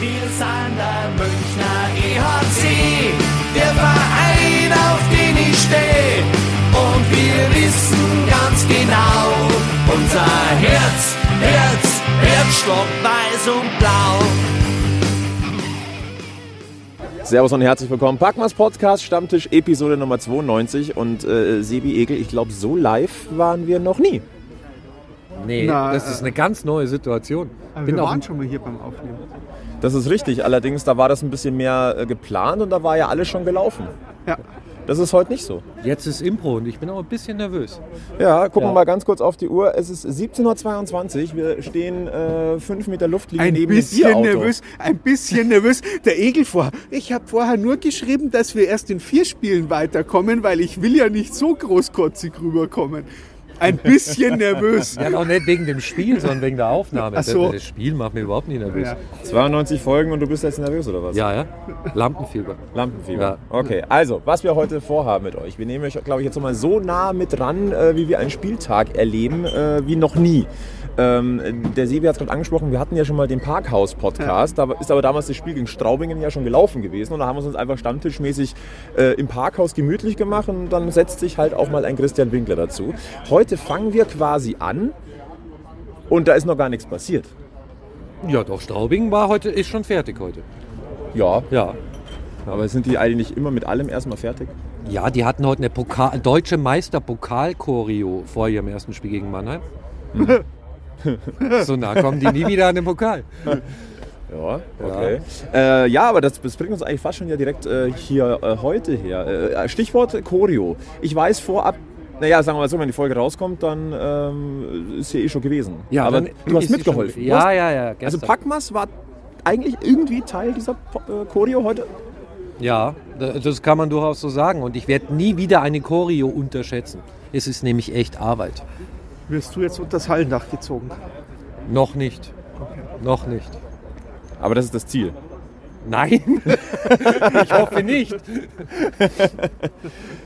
Wir sind der Münchner EHC, der Verein, auf den ich stehe. Und wir wissen ganz genau, unser Herz, Herz, Herzstock weiß und blau. Servus und herzlich willkommen. Packmas Podcast, Stammtisch, Episode Nummer 92. Und äh, Sebi Egel, ich glaube, so live waren wir noch nie. Nee, Na, das ist eine ganz neue Situation. Aber Bin wir auch waren schon mal hier beim Aufnehmen. Das ist richtig. Allerdings, da war das ein bisschen mehr äh, geplant und da war ja alles schon gelaufen. Ja. Das ist heute nicht so. Jetzt ist Impro und ich bin auch ein bisschen nervös. Ja, gucken Ja. wir mal ganz kurz auf die Uhr. Es ist 17.22 Uhr. Wir stehen äh, fünf Meter Luftlinie Ein neben bisschen dem Bierauto. nervös, ein bisschen nervös. Der Egel vor. Ich habe vorher nur geschrieben, dass wir erst in vier Spielen weiterkommen, weil ich will ja nicht so großkotzig rüberkommen. Ein bisschen nervös. Ja, auch nicht wegen dem Spiel, sondern wegen der Aufnahme. Ach so. Das, Spiel macht mir überhaupt nicht nervös. Ja. 92 Folgen und du bist jetzt nervös oder was? Ja, ja. Lampenfieber. Lampenfieber. Ja. Okay, also, was wir heute vorhaben mit euch. Wir nehmen euch, glaube ich, jetzt nochmal so nah mit ran, äh, wie wir einen Spieltag erleben, äh, wie noch nie. Ähm, der Sebi hat es gerade angesprochen, wir hatten ja schon mal den Parkhaus-Podcast. Da ist aber damals das Spiel gegen Straubingen ja schon gelaufen gewesen. Und da haben wir uns einfach stammtischmäßig äh, im Parkhaus gemütlich gemacht und dann setzt sich halt auch mal ein Christian Winkler dazu. Heute fangen wir quasi an und da ist noch gar nichts passiert. Ja, doch, Straubing war heute, ist schon fertig heute. Ja, Ja. aber sind die eigentlich immer mit allem erstmal fertig? Ja, die hatten heute eine Pokal, deutsche Meister-Pokal-Choreo vor ihrem ersten Spiel gegen Mannheim. so nah kommen die nie wieder an den Pokal. Ja, okay. Ja, äh, ja aber das, das bringt uns eigentlich fast schon ja direkt äh, hier äh, heute her. Äh, Stichwort Choreo. Ich weiß vorab, naja, sagen wir mal so, wenn die Folge rauskommt, dann ähm, ist sie eh schon gewesen. Ja, aber du hast mitgeholfen. Ja, hast, ja, ja. Also gestern. Packmas war eigentlich irgendwie Teil dieser äh, Choreo heute? Ja, da- das kann man durchaus so sagen. Und ich werde nie wieder eine Choreo unterschätzen. Es ist nämlich echt Arbeit. Wirst du jetzt unter das Hallendach gezogen? Noch nicht. Noch nicht. Aber das ist das Ziel. Nein, ich hoffe nicht.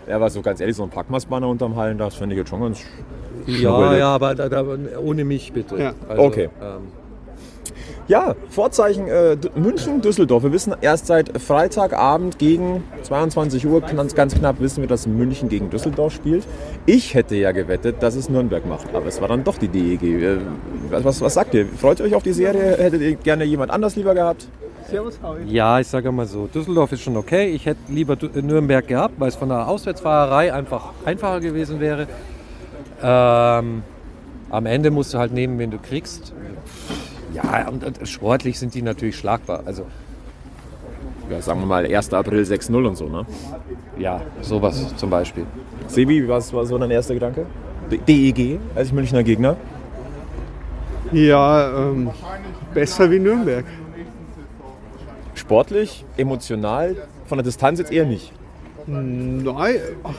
Ja, aber so ganz ehrlich, so ein Packmas-Banner unterm Hallen, das finde ich jetzt schon ganz Ja, schnubbelig. ja, aber da, da, ohne mich bitte. Ja. Okay. Ähm, Ja, Vorzeichen äh, München, Düsseldorf. Wir wissen erst seit Freitagabend gegen 22 Uhr ganz, ganz knapp wissen wir, dass München gegen Düsseldorf spielt. Ich hätte ja gewettet, dass es Nürnberg macht, aber es war dann doch die DEG. Äh, Was, was sagt ihr? Freut ihr euch auf die Serie? Hättet ihr gerne jemand anders lieber gehabt? Ja, ich sage mal so, Düsseldorf ist schon okay. Ich hätte lieber Dü- Nürnberg gehabt, weil es von der Auswärtsfahrerei einfach einfacher gewesen wäre. Ähm, am Ende musst du halt nehmen, wen du kriegst. Ja, und, und sportlich sind die natürlich schlagbar. Also Ja, sagen wir mal 1. April 6-0 und so, ne? ja, sowas zum Beispiel. Sebi, was war so dein erster Gedanke? D- DEG als Münchner Gegner? Ja, ähm, besser wie Nürnberg. Sportlich, emotional, von der Distanz jetzt eher nicht. Nein, ach,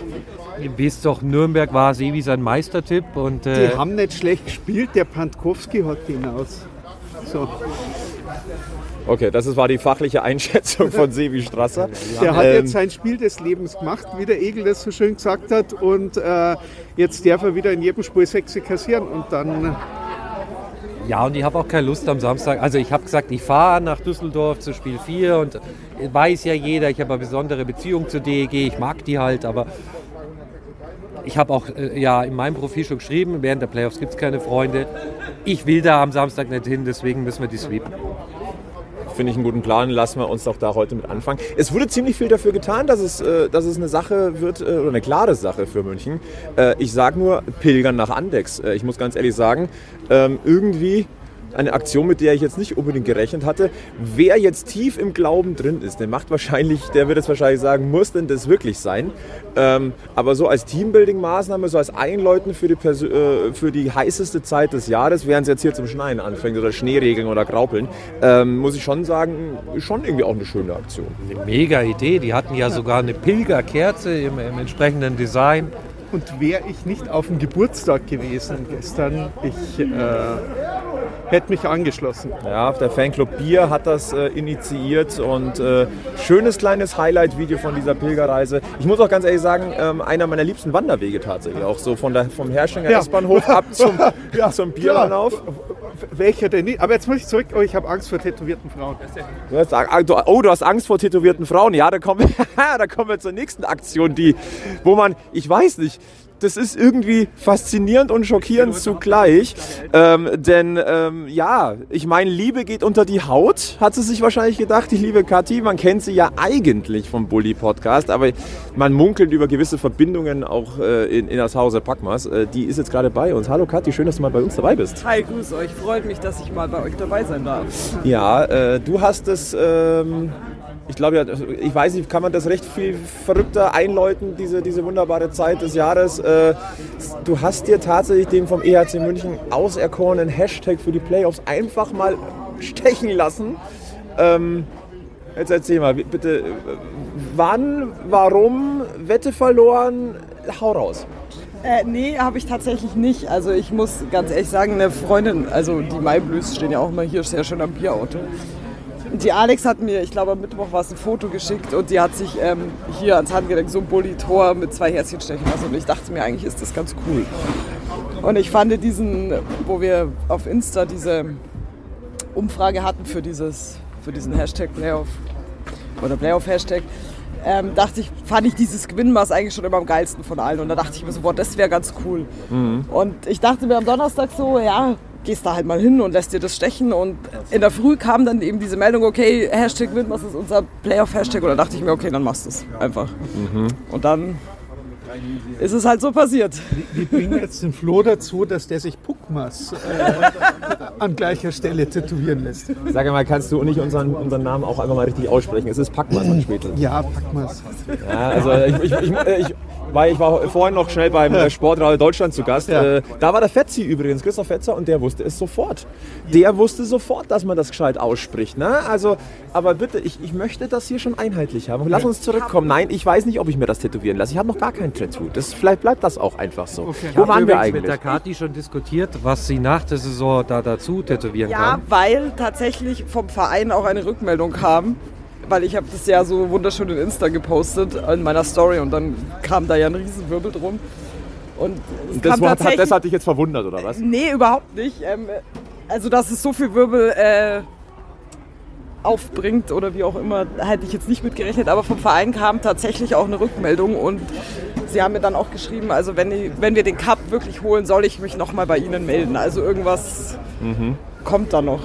Ihr wisst doch, Nürnberg war Sebi sein Meistertipp und die äh, haben nicht schlecht gespielt. Der Pantkowski hat den aus. So. Okay, das ist- war die fachliche Einschätzung von Sebi Strasser. Der hat Ähm, jetzt sein Spiel des Lebens gemacht, wie der Egel das so schön gesagt hat. Und äh, jetzt darf er wieder in jedem Spiel Sechse kassieren. Und dann, Ja, und ich habe auch keine Lust am Samstag. Also ich habe gesagt, ich fahre nach Düsseldorf zu Spiel 4 und weiß ja jeder, ich habe eine besondere Beziehung zur DEG, ich mag die halt, aber ich habe auch äh, ja in meinem Profil schon geschrieben, während der Playoffs gibt es keine Freunde. Ich will da am Samstag nicht hin, deswegen müssen wir die sweepen. Finde ich einen guten Plan, lassen wir uns doch da heute mit anfangen. Es wurde ziemlich viel dafür getan, dass es, äh, dass es eine Sache wird, äh, oder eine klare Sache für München. Äh, ich sage nur, pilgern nach Andex. Äh, ich muss ganz ehrlich sagen, ähm, irgendwie eine Aktion, mit der ich jetzt nicht unbedingt gerechnet hatte. Wer jetzt tief im Glauben drin ist, der macht wahrscheinlich, der wird jetzt wahrscheinlich sagen, muss denn das wirklich sein? Ähm, aber so als Teambuilding-Maßnahme, so als Einläuten für die, Persö äh, für die heißeste Zeit des Jahres, während es jetzt hier zum Schneien anfängt oder Schneeregeln oder Graupeln, ähm, muss ich schon sagen, schon irgendwie auch eine schöne Aktion. Eine mega Idee, die hatten ja sogar eine Pilgerkerze im, im entsprechenden Design. Und wäre ich nicht auf dem Geburtstag gewesen gestern, ich äh, hätte mich angeschlossen. Ja, der Fanclub Bier hat das äh, initiiert und äh, schönes kleines Highlight-Video von dieser Pilgerreise. Ich muss auch ganz ehrlich sagen, ähm, einer meiner liebsten Wanderwege tatsächlich. Auch so von der, vom Herrschinger Ja. S-Bahnhof ab zum, Ja, zum. Bierbahnhof. Welcher denn nicht? Aber jetzt muss ich zurück. Oh, ich habe Angst vor tätowierten Frauen. Du hast, ah, du- oh, du hast Angst vor tätowierten Frauen. Ja, da kommen, wir- da kommen wir zur nächsten Aktion, die, wo man, ich weiß nicht, das ist irgendwie faszinierend und schockierend zugleich. Ähm, denn ähm, ja, ich meine, Liebe geht unter die Haut, hat sie sich wahrscheinlich gedacht, die liebe Kathi. Man kennt sie ja eigentlich vom Bully-Podcast, aber man munkelt über gewisse Verbindungen auch äh, in, in das Hause Packmas. Äh, die ist jetzt gerade bei uns. Hallo Kathi, schön, dass du mal bei uns dabei bist. Hi, grüß euch. Freut mich, dass ich mal bei euch dabei sein darf. Ja, äh, du hast es, ähm, ich glaube ja, ich weiß nicht, kann man das recht viel verrückter einläuten, diese, diese wunderbare Zeit des Jahres. Äh, du hast dir tatsächlich den vom EHC München auserkorenen Hashtag für die Playoffs einfach mal stechen lassen. Ähm, jetzt erzähl mal, bitte, äh, wann, warum, Wette verloren, hau raus. Äh, nee, habe ich tatsächlich nicht. Also ich muss ganz ehrlich sagen, eine Freundin, also die Maiblüs stehen ja auch immer hier sehr schön am Bierauto. Und Die Alex hat mir, ich glaube am Mittwoch war es ein Foto geschickt und die hat sich ähm, hier ans Handgelenk so ein Bulli-Tor mit zwei Herzchen stechen lassen. Und ich dachte mir, eigentlich ist das ganz cool. Und ich fand diesen, wo wir auf Insta diese Umfrage hatten für, dieses, für diesen Hashtag Playoff oder Playoff-Hashtag, ähm, dachte ich, fand ich dieses Gewinnmaß eigentlich schon immer am geilsten von allen. Und da dachte ich mir so, boah, das wäre ganz cool. Und ich dachte mir am Donnerstag so, ja, gehst da halt mal hin und lässt dir das stechen. Und in der Früh kam dann eben diese Meldung, okay, Hashtag Gewinnmaß ist unser Playoff-Hashtag. Und da dachte ich mir, okay, dann machst du es einfach. Und dann ist es halt so passiert. Wir bringen jetzt den Flo dazu, dass der sich Puckmas äh, an gleicher Stelle tätowieren lässt. Sag mal, kannst du nicht unseren, unseren Namen auch einfach mal richtig aussprechen? Es ist Packmas am Spätel. Ja, Puckmas. Ja, also ich, ich, ich, ich, weil ich war vorhin noch schnell beim äh, Sportradio Deutschland zu Gast. Ja. Äh, da war der Fetzi übrigens, Christoph Fetzer, und der wusste es sofort. Der wusste sofort, dass man das gescheit ausspricht. Ne? Also, aber bitte, ich, ich möchte das hier schon einheitlich haben. Lass uns zurückkommen. Nein, ich weiß nicht, ob ich mir das tätowieren lasse. Ich habe noch gar kein Tattoo. Das, vielleicht bleibt das auch einfach so. Ich Wo habe waren wir übrigens mit der eigentlich? Kati schon diskutiert, was sie nach der Saison da dazu tätowieren Ja, kann. weil tatsächlich vom Verein auch eine Rückmeldung kam. Weil ich habe das ja so wunderschön in Insta gepostet, in meiner Story. Und dann kam da ja ein Riesenwirbel drum. Und es Das, hat, das hat dich jetzt verwundert, oder was? Nee, überhaupt nicht. Ähm, also, dass es so viel Wirbel äh, aufbringt oder wie auch immer, hätte ich jetzt nicht mit gerechnet. Aber vom Verein kam tatsächlich auch eine Rückmeldung und sie haben mir dann auch geschrieben, also wenn, die, wenn wir den Cup wirklich holen, soll ich mich nochmal bei Ihnen melden. Also irgendwas Mhm. kommt da noch.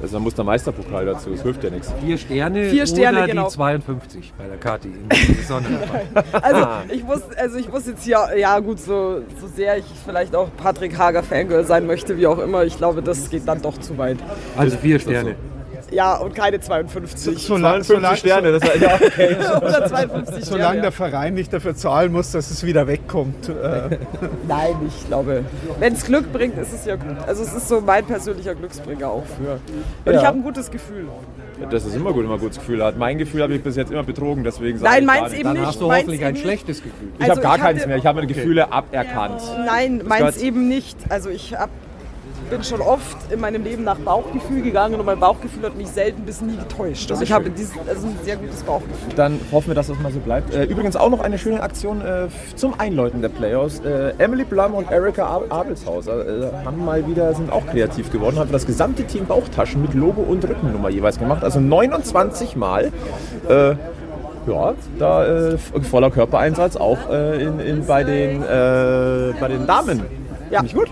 Also, da muss der Meisterpokal dazu. Das hilft ja nichts. Vier Sterne, Vier Sterne, oder genau. die 52 bei der Kati. in. Also ich muss, also ich muss jetzt hier, ja gut, so, so sehr ich vielleicht auch Patrick Hager Fangirl sein möchte, wie auch immer, ich glaube, das geht dann doch zu weit. Also vier Sterne. Ja, und keine 52. Solange, solange, Sterne, das war, ja, okay. Oder 52 solange Sterne. der Verein nicht dafür zahlen muss, dass es wieder wegkommt. Äh, Nein, ich glaube, wenn es Glück bringt, ist es ja gut. Also es ist so mein persönlicher Glücksbringer auch für. Und Ja. ich habe ein gutes Gefühl. Das ist immer gut, wenn man ein gutes Gefühl hat. Mein Gefühl habe ich bis jetzt immer betrogen, deswegen sage Nein, ich meins nicht. eben Dann nicht. hast du hoffentlich ein schlechtes Gefühl. Ich Also habe gar ich keins mehr. Ich habe meine Gefühle aberkannt. Nein, meins eben nicht. Also ich hab, bin schon oft in meinem Leben nach Bauchgefühl gegangen und mein Bauchgefühl hat mich selten bis nie getäuscht. Also ich habe dieses, also ein sehr gutes Bauchgefühl. Dann hoffen wir, dass das mal so bleibt. Äh, übrigens auch noch eine schöne Aktion äh, zum Einläuten der Playoffs. Äh, Emily Blum und Erika Ab- Abelshauser äh, haben mal wieder, sind auch kreativ geworden, haben für das gesamte Team Bauchtaschen mit Logo und Rückennummer jeweils gemacht. Also 29 Mal. Äh, ja, da äh, voller Körpereinsatz auch äh, in, in, bei, den, äh, bei den Damen. Ja. Finde ich gut.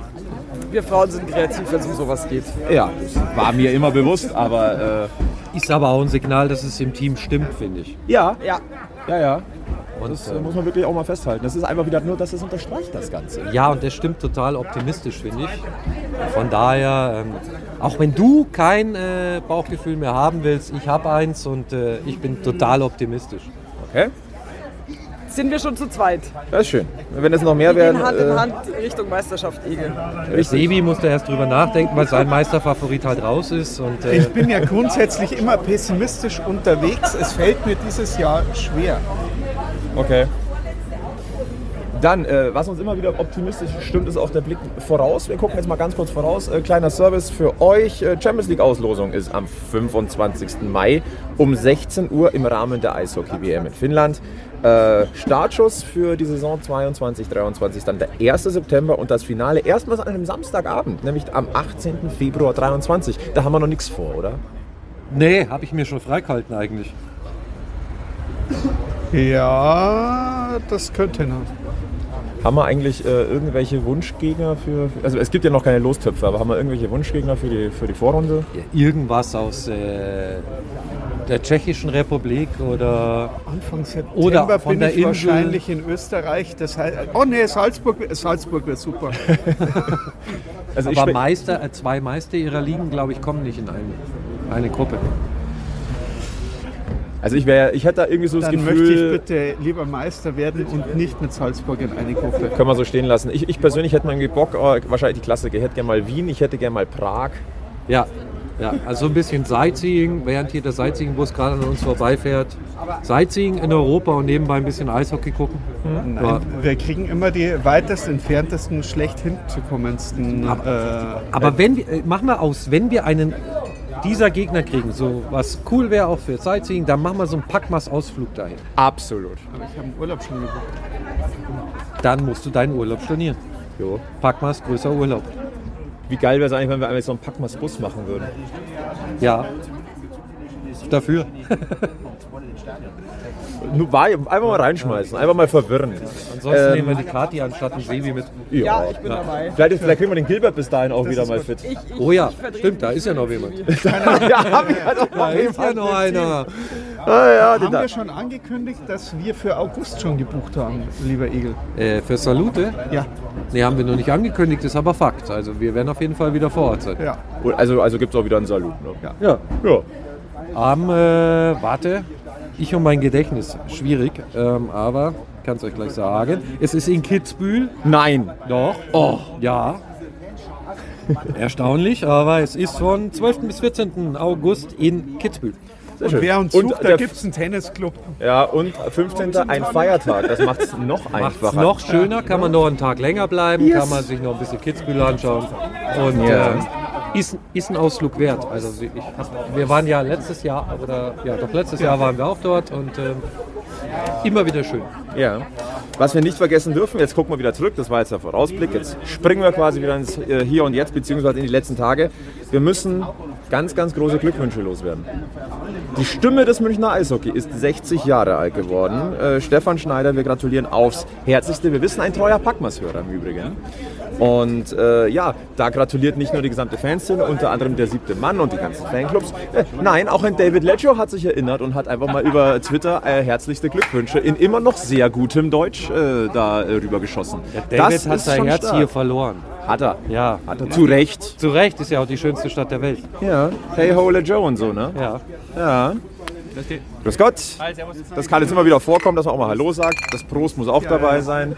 Wir Frauen sind kreativ, wenn es um sowas geht. Ja, das war mir immer bewusst, aber äh, Ist aber auch ein Signal, dass es im Team stimmt, finde ich. ja, Ja, ja, ja. Und, Das äh, äh, muss man wirklich auch mal festhalten. Das ist einfach wieder nur, dass das unterstreicht das Ganze. ja, und der stimmt total optimistisch, finde ich. Von daher, ähm, auch wenn du kein äh, Bauchgefühl mehr haben willst, ich habe eins und äh, ich bin total optimistisch. Okay? Sind wir schon zu zweit. Das ist schön. Wenn es noch mehr Wir gehen werden. Hand in äh, Hand Richtung Meisterschaft Egel. Sebi musste erst drüber nachdenken, weil sein Meisterfavorit halt raus ist. Und, äh, ich bin ja grundsätzlich immer pessimistisch unterwegs. Es fällt mir dieses Jahr schwer. Okay. Dann, äh, was uns immer wieder optimistisch stimmt, ist auch der Blick voraus. Wir gucken jetzt mal ganz kurz voraus. Äh, kleiner Service für euch. Äh, Champions League Auslosung ist am 25. Mai um 16 Uhr im Rahmen der Eishockey-WM in Finnland. Äh, Startschuss für die Saison 22-23 dann der 1. September und das Finale erstmals an einem Samstagabend, nämlich am 18. Februar 23. Da haben wir noch nichts vor, oder? Nee, habe ich mir schon freigehalten eigentlich. Ja, das könnte noch. Haben wir eigentlich äh, irgendwelche Wunschgegner für, also es gibt ja noch keine Lostöpfe, aber haben wir irgendwelche Wunschgegner für die, für die Vorrunde? Ja, irgendwas aus äh, der Tschechischen Republik oder Anfang September Oder von bin der ich Insel- wahrscheinlich in Österreich. Das heißt, oh nee, Salzburg, Salzburg wäre super. Also aber Meister, äh, zwei Meister ihrer Ligen, glaube ich, kommen nicht in eine, eine Gruppe. Also ich wäre, ich hätte da irgendwie so das Dann möchte ich bitte lieber Meister werden und nicht mit Salzburg in eine Gruppe. können wir so stehen lassen. Ich, ich persönlich hätte mal irgendwie Bock, oh, wahrscheinlich die Klassiker, ich hätte gerne mal Wien, ich hätte gerne mal Prag. Ja, ja, also ein bisschen Sightseeing, während hier der Sightseeing-Bus gerade an uns vorbeifährt. Sightseeing in Europa und nebenbei ein bisschen Eishockey gucken. Nein, Ja. wir kriegen immer die weitest entferntesten, schlecht hinzukommendsten. Aber- äh, Aber wenn wir, äh, machen wir aus, wenn wir einen dieser Gegner kriegen, so was cool wäre auch für Sightseeing, dann machen wir so einen Packmas-Ausflug dahin. Absolut. aber ich habe einen Urlaub schon gebucht. Dann musst du deinen Urlaub stornieren. Jo. Packmas, größer Urlaub. Wie geil wäre es eigentlich, wenn wir einmal so einen Packmas Bus machen würden? Ja. Dafür. Nur war, einfach mal reinschmeißen, einfach mal verwirren. Ansonsten Ähm, nehmen wir die Kati anstatt einen Sebi mit. Ja, ich bin dabei. Vielleicht, vielleicht kriegen wir den Gilbert bis dahin auch wieder mal fit. Ich, ich, Oh ja, stimmt, da ist ja noch jemand. ja, hab ich auch Da ist ja noch einer. Ah, ja, Haben wir schon angekündigt, dass wir für August schon gebucht haben, lieber Igel? Äh, für Salute? Ja, Ne, haben wir noch nicht angekündigt, ist aber Fakt. Also wir werden auf jeden Fall wieder vor Ort sein. ja. Also, also gibt es auch wieder einen Salut. Ne? Ja. Ja. Am, äh, warte, ich und mein Gedächtnis, schwierig, ähm, aber kann es euch gleich sagen. Es ist in Kitzbühel. Nein. Doch. Oh. Ja. Erstaunlich, aber es ist von 12. bis 14. August in Kitzbühel. Sehr Und wer uns sucht, der- da gibt es einen Tennisclub. Ja, und 15. ein Feiertag. Das macht es noch Macht's einfacher. noch schöner, kann man noch einen Tag länger bleiben, kann man sich noch ein bisschen Kitzbühel anschauen. Und Ja. ähm, ist, ist ein Ausflug wert. Also ich, wir waren ja letztes Jahr, oder ja doch letztes Jahr waren wir auch dort und ähm, immer wieder schön. Ja. Was wir nicht vergessen dürfen, jetzt gucken wir wieder zurück, das war jetzt der Vorausblick, jetzt springen wir quasi wieder ins äh, Hier und Jetzt, beziehungsweise in die letzten Tage. Wir müssen ganz, ganz große Glückwünsche loswerden. Die Stimme des Münchner Eishockey ist 60 Jahre alt geworden. Äh, Stefan Schneider, wir gratulieren aufs Herzlichste. Wir wissen, ein treuer Packmas-Hörer im Übrigen. Und äh, ja, da gratuliert nicht nur die gesamte Fanszene, unter anderem der siebte Mann und die ganzen Fanclubs. Äh, nein, auch ein David Ledger hat sich erinnert und hat einfach mal über Twitter äh, herzlichste Glückwünsche in immer noch sehr gutem Deutsch äh, da äh, rübergeschossen. David hat ist sein Herz stark. hier verloren. Hat er. Ja, Hat er. Zu Recht. zu Recht ist ja auch die schönste Stadt der Welt. Ja. Hey Hole Joe und so, ne? Ja. Ja. Grüß Gott. Das kann jetzt immer wieder vorkommen, dass man auch mal Hallo sagt. Das Prost muss auch dabei sein.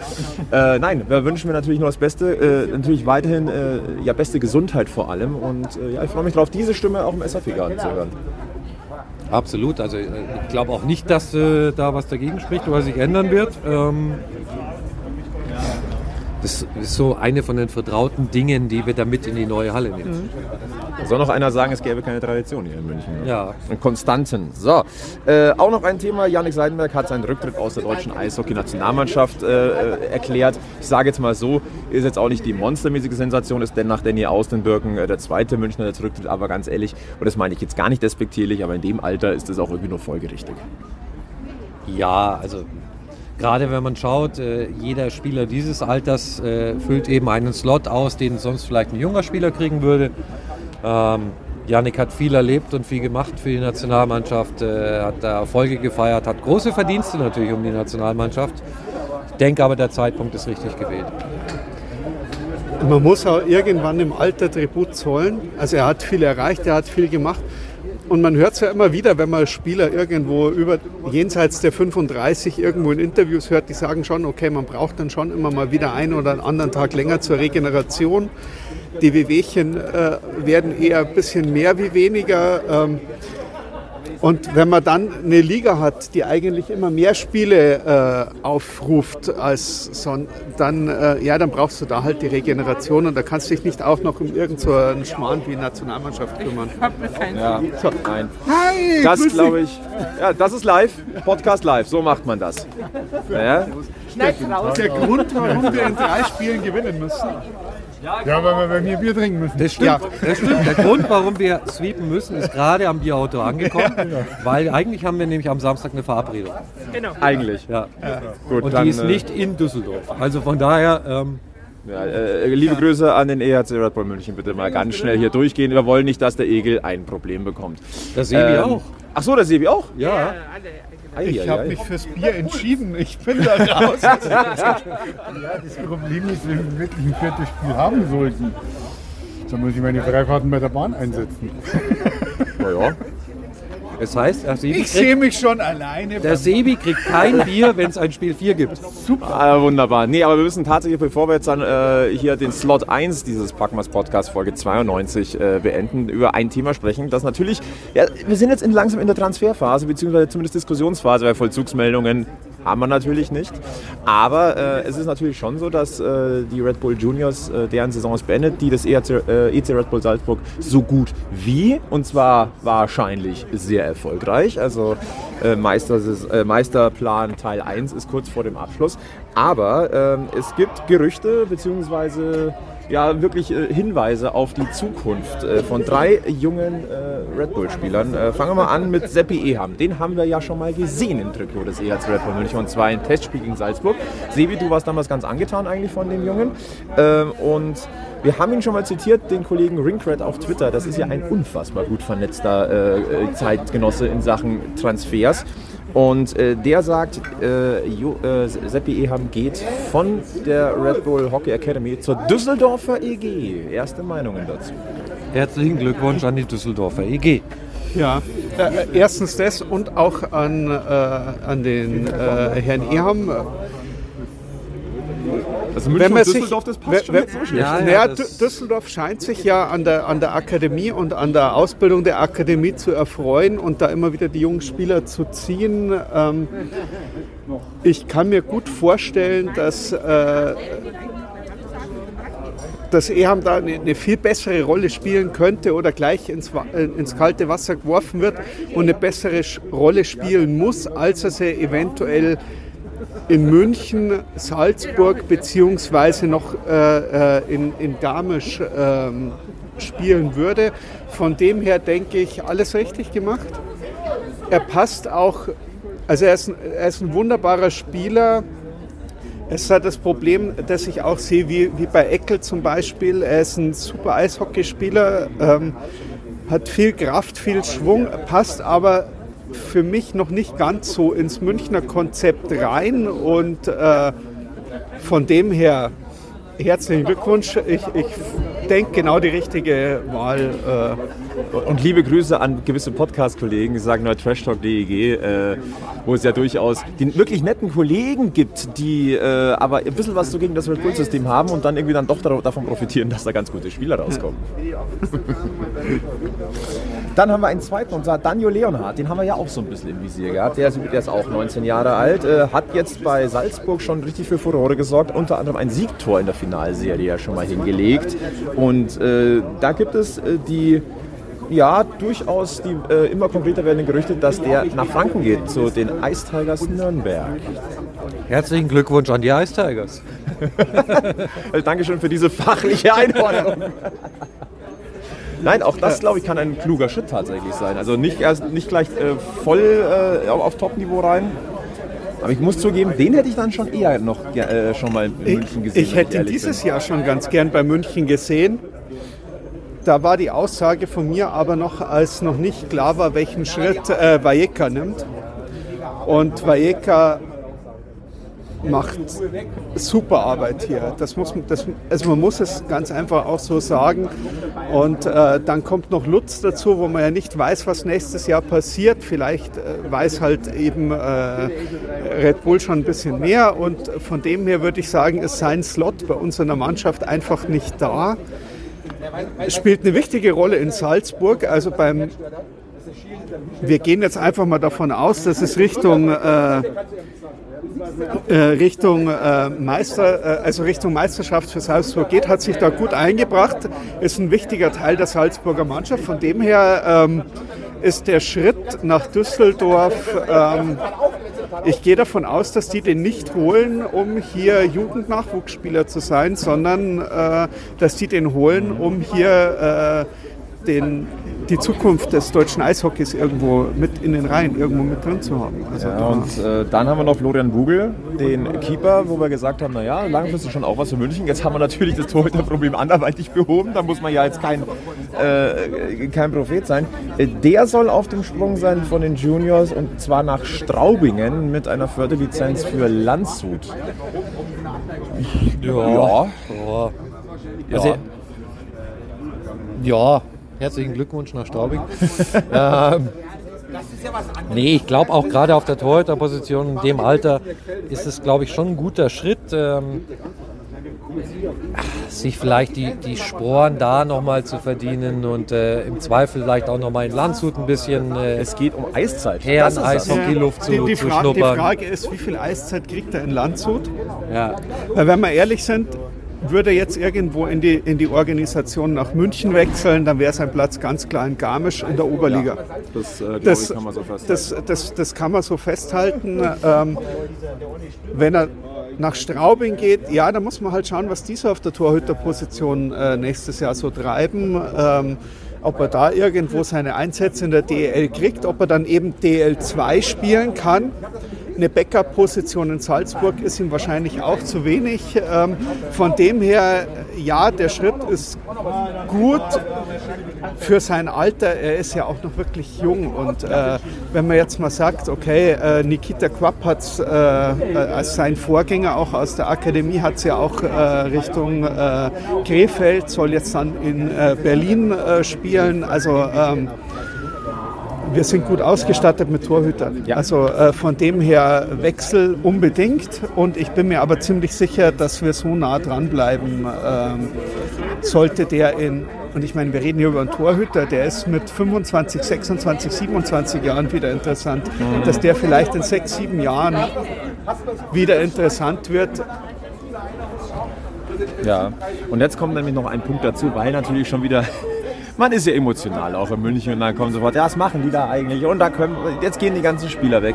Äh, nein, wir wünschen mir natürlich nur das Beste. Äh, natürlich weiterhin äh, ja, beste Gesundheit vor allem. Und äh, ja, ich freue mich darauf, diese Stimme auch im SAP-Garten zu hören. Absolut. Also äh, ich glaube auch nicht, dass äh, da was dagegen spricht oder sich ändern wird. Ähm, das ist so eine von den vertrauten Dingen, die wir da mit in die neue Halle nehmen. Soll noch einer sagen, es gäbe keine Tradition hier in München. ne? Ja. Und Konstanten. So, äh, auch noch ein Thema. Yannick Seidenberg hat seinen Rücktritt aus der deutschen Eishockey-Nationalmannschaft äh, erklärt. Ich sage jetzt mal so, ist jetzt auch nicht die monstermäßige Sensation, ist denn nach Danny Austenbirken äh, der zweite Münchner, der zurücktritt. Aber ganz ehrlich, und das meine ich jetzt gar nicht despektierlich, aber in dem Alter ist das auch irgendwie nur folgerichtig. Ja, also gerade wenn man schaut, äh, jeder Spieler dieses Alters äh, füllt eben einen Slot aus, den sonst vielleicht ein junger Spieler kriegen würde. Ähm, Yannick hat viel erlebt und viel gemacht für die Nationalmannschaft, äh, hat da Erfolge gefeiert, hat große Verdienste natürlich um die Nationalmannschaft. Ich denke aber, der Zeitpunkt ist richtig gewählt. Man muss auch irgendwann im Alter Tribut zollen. Also er hat viel erreicht, er hat viel gemacht. Und man hört es ja immer wieder, wenn man Spieler irgendwo über jenseits der 35 irgendwo in Interviews hört, die sagen schon, okay, man braucht dann schon immer mal wieder einen oder einen anderen Tag länger zur Regeneration. Die Wehwehchen äh, werden eher ein bisschen mehr wie weniger. Ähm, Und wenn man dann eine Liga hat, die eigentlich immer mehr Spiele äh, aufruft als so, dann, äh, ja, dann brauchst du da halt die Regeneration und da kannst du dich nicht auch noch um irgendeinen so Schmarrn wie Nationalmannschaft kümmern. Ja, so. nein. Hi, das glaube ich. Ja, das ist live. Podcast live. So macht man das. Ja. Der, der Grund, warum wir in drei Spielen gewinnen müssen, ja, weil wir bei mir Bier trinken müssen. Das stimmt, ja. das stimmt. Der Grund, warum wir sweepen müssen, ist gerade am Bierauto angekommen. Weil eigentlich haben wir nämlich am Samstag eine Verabredung. Genau. Eigentlich. Ja. ja. Gut, Und dann, die ist äh, nicht in Düsseldorf. Also von daher. Ähm, ja, äh, liebe Grüße an den EHC Red Bull München. Bitte mal ganz schnell hier durchgehen. Wir wollen nicht, dass der Egel ein Problem bekommt. Das Sebi ähm, auch. Ach so, das Sebi auch? Ja. ja ich habe mich fürs Bier entschieden. Ich bin da raus. ja, das Problem ist, wenn wir wirklich ein viertes Spiel haben sollten, dann muss ich meine Freifahrten bei der Bahn einsetzen. Naja. Das heißt, der Sebi ich sehe mich schon alleine. Der Sebi kriegt kein Bier, wenn es ein Spiel 4 gibt. Super. Ah, wunderbar. Nee, aber wir müssen tatsächlich, bevor wir jetzt dann äh, hier den Slot 1 dieses Packmas Podcast Folge 92 äh, beenden, über ein Thema sprechen, das natürlich, ja, wir sind jetzt in, langsam in der Transferphase, beziehungsweise zumindest Diskussionsphase, weil Vollzugsmeldungen haben wir natürlich nicht. Aber äh, es ist natürlich schon so, dass äh, die Red Bull Juniors, äh, deren Saison beendet, die das EC, äh, EC Red Bull Salzburg so gut wie, und zwar wahrscheinlich sehr erfolgreich. Also äh, Meister, äh, Meisterplan Teil 1 ist kurz vor dem Abschluss. Aber ähm, es gibt Gerüchte bzw ja wirklich äh, Hinweise auf die Zukunft äh, von drei jungen äh, Red Bull-Spielern. Äh, fangen wir mal an mit Seppi Eham. Den haben wir ja schon mal gesehen im Trikot des EHC Red Bull München und zwar im Testspiel gegen Salzburg. Sebi, du warst damals ganz angetan eigentlich von dem Jungen. Ähm, und wir haben ihn schon mal zitiert, den Kollegen Ringcred auf Twitter. Das ist ja ein unfassbar gut vernetzter äh, Zeitgenosse in Sachen Transfers. Und äh, der sagt, äh, jo, äh, Seppi Eham geht von der Red Bull Hockey Academy zur Düsseldorfer EG. Erste Meinungen dazu. Herzlichen Glückwunsch an die Düsseldorfer EG. Ja, äh, erstens das und auch an, äh, an den äh, Herrn Eham also München wenn man und Düsseldorf, sich, das passt schon wenn, so schlecht. Ja, ja, Düsseldorf scheint sich ja an der, an der Akademie und an der Ausbildung der Akademie zu erfreuen und da immer wieder die jungen Spieler zu ziehen. Ähm, ich kann mir gut vorstellen, dass äh, dass Eham da eine, eine, viel bessere Rolle spielen könnte oder gleich ins, äh, ins, kalte Wasser geworfen wird und eine bessere Rolle spielen muss, als er sie eventuell in München, Salzburg beziehungsweise noch äh, äh, in, in Garmisch äh, spielen würde. Von dem her denke ich, alles richtig gemacht. Er passt auch, also er ist, er ist ein wunderbarer Spieler. Es hat das Problem, das ich auch sehe, wie, wie bei Eckel zum Beispiel. Er ist ein super Eishockeyspieler, ähm, hat viel Kraft, viel Schwung, passt aber für mich noch nicht ganz so ins Münchner Konzept rein und äh, von dem her herzlichen Glückwunsch. Ich, ich denke, genau die richtige Wahl. Äh. Und liebe Grüße an gewisse Podcast-Kollegen, die sagen nur Trash Talk DEG, äh, wo es ja durchaus die wirklich netten Kollegen gibt, die äh, aber ein bisschen was so gegen das Red Bull-System haben und dann irgendwie dann doch davon profitieren, dass da ganz gute Spieler rauskommen. Dann haben wir einen zweiten, und zwar Daniel Leonhardt. Den haben wir ja auch so ein bisschen im Visier gehabt. Der ist, der ist auch 19 Jahre alt, äh, hat jetzt bei Salzburg schon richtig für Furore gesorgt. Unter anderem ein Siegtor in der Finalserie ja schon mal hingelegt. Und äh, da gibt es äh, die ja, durchaus die äh, immer konkreter werdenden Gerüchte, dass der nach Franken geht, zu den Ice Tigers Nürnberg. Herzlichen Glückwunsch an die Ice Tigers. Dankeschön für diese fachliche Einordnung. Nein, auch das, glaube ich, kann ein kluger Schritt tatsächlich sein. Also nicht erst nicht gleich äh, voll äh, auf Top-Niveau rein. Aber ich muss zugeben, den hätte ich dann schon eher noch äh, schon mal in München gesehen. Ich, ich hätte ihn dieses bin. Jahr schon ganz gern bei München gesehen. Da war die Aussage von mir aber noch, als noch nicht klar war, welchen Schritt äh, Valleca nimmt. Und Valleca macht super Arbeit hier. Das muss, das, also man muss es ganz einfach auch so sagen. Und äh, dann kommt noch Lutz dazu, wo man ja nicht weiß, was nächstes Jahr passiert. Vielleicht äh, weiß halt eben äh, Red Bull schon ein bisschen mehr. Und von dem her würde ich sagen, ist sein Slot bei uns in der Mannschaft einfach nicht da. Spielt eine wichtige Rolle in Salzburg. Also beim wir gehen jetzt einfach mal davon aus, dass es Richtung äh, äh, Richtung äh, Meister, äh, also Richtung Meisterschaft für Salzburg geht, hat sich da gut eingebracht, ist ein wichtiger Teil der Salzburger Mannschaft. Von dem her ähm, ist der Schritt nach Düsseldorf ähm, ich gehe davon aus, dass die den nicht holen, um hier Jugendnachwuchsspieler zu sein, sondern äh, dass die den holen, um hier äh, den die Zukunft des deutschen Eishockeys irgendwo mit in den Reihen, irgendwo mit drin zu haben. Also ja, und äh, dann haben wir noch Florian Bugel, den Keeper, wo wir gesagt haben, naja, langfristig schon auch was für München. Jetzt haben wir natürlich das Torhüterproblem anderweitig behoben, da muss man ja jetzt kein, äh, kein Prophet sein. Äh, der soll auf dem Sprung sein von den Juniors und zwar nach Straubingen mit einer Förderlizenz für Landshut. Ja. Ja. ja. Also, ja, Herzlichen Glückwunsch nach Straubing. ähm, nee, ich glaube auch gerade auf der Torhüterposition in dem Alter ist es, glaube ich, schon ein guter Schritt. Ähm, sich vielleicht die, die Sporen da nochmal zu verdienen und äh, im Zweifel vielleicht auch nochmal in Landshut ein bisschen. Äh, es geht um Eiszeit. Herren Eishockey-Luft zu, die, die, zu Frage, schnuppern. Die Frage ist, wie viel Eiszeit kriegt er in Landshut? Ja. Weil wenn wir ehrlich sind, würde jetzt irgendwo in die, in die Organisation nach München wechseln, dann wäre sein Platz ganz klar in Garmisch in der Oberliga. Ja, das, äh, das, ich, kann man so festhalten. Das, das, das kann man so festhalten. Ähm, wenn er nach Straubing geht, ja, da muss man halt schauen, was diese auf der Torhüterposition äh, nächstes Jahr so treiben. Ähm, ob er da irgendwo seine Einsätze in der DL kriegt, ob er dann eben DL2 spielen kann eine Backup-Position in Salzburg ist ihm wahrscheinlich auch zu wenig. Ähm, von dem her, ja, der Schritt ist gut für sein Alter. Er ist ja auch noch wirklich jung. Und äh, wenn man jetzt mal sagt, okay, äh, Nikita Quapp hat äh, als sein Vorgänger auch aus der Akademie, hat es ja auch äh, Richtung äh, Krefeld, soll jetzt dann in äh, Berlin spielen. Also ähm, wir sind gut ausgestattet mit Torhütern. Ja. Also äh, von dem her Wechsel unbedingt. Und ich bin mir aber ziemlich sicher, dass wir so nah dranbleiben, ähm, sollte der in, und ich meine, wir reden hier über einen Torhüter, der ist mit 25, 26, 27 Jahren wieder interessant, mhm. dass der vielleicht in sechs, sieben Jahren wieder interessant wird. Ja, und jetzt kommt nämlich noch ein Punkt dazu, weil natürlich schon wieder man ist ja emotional auch in München und dann kommt sofort, ja, was machen die da eigentlich? Und da können, jetzt gehen die ganzen Spieler weg.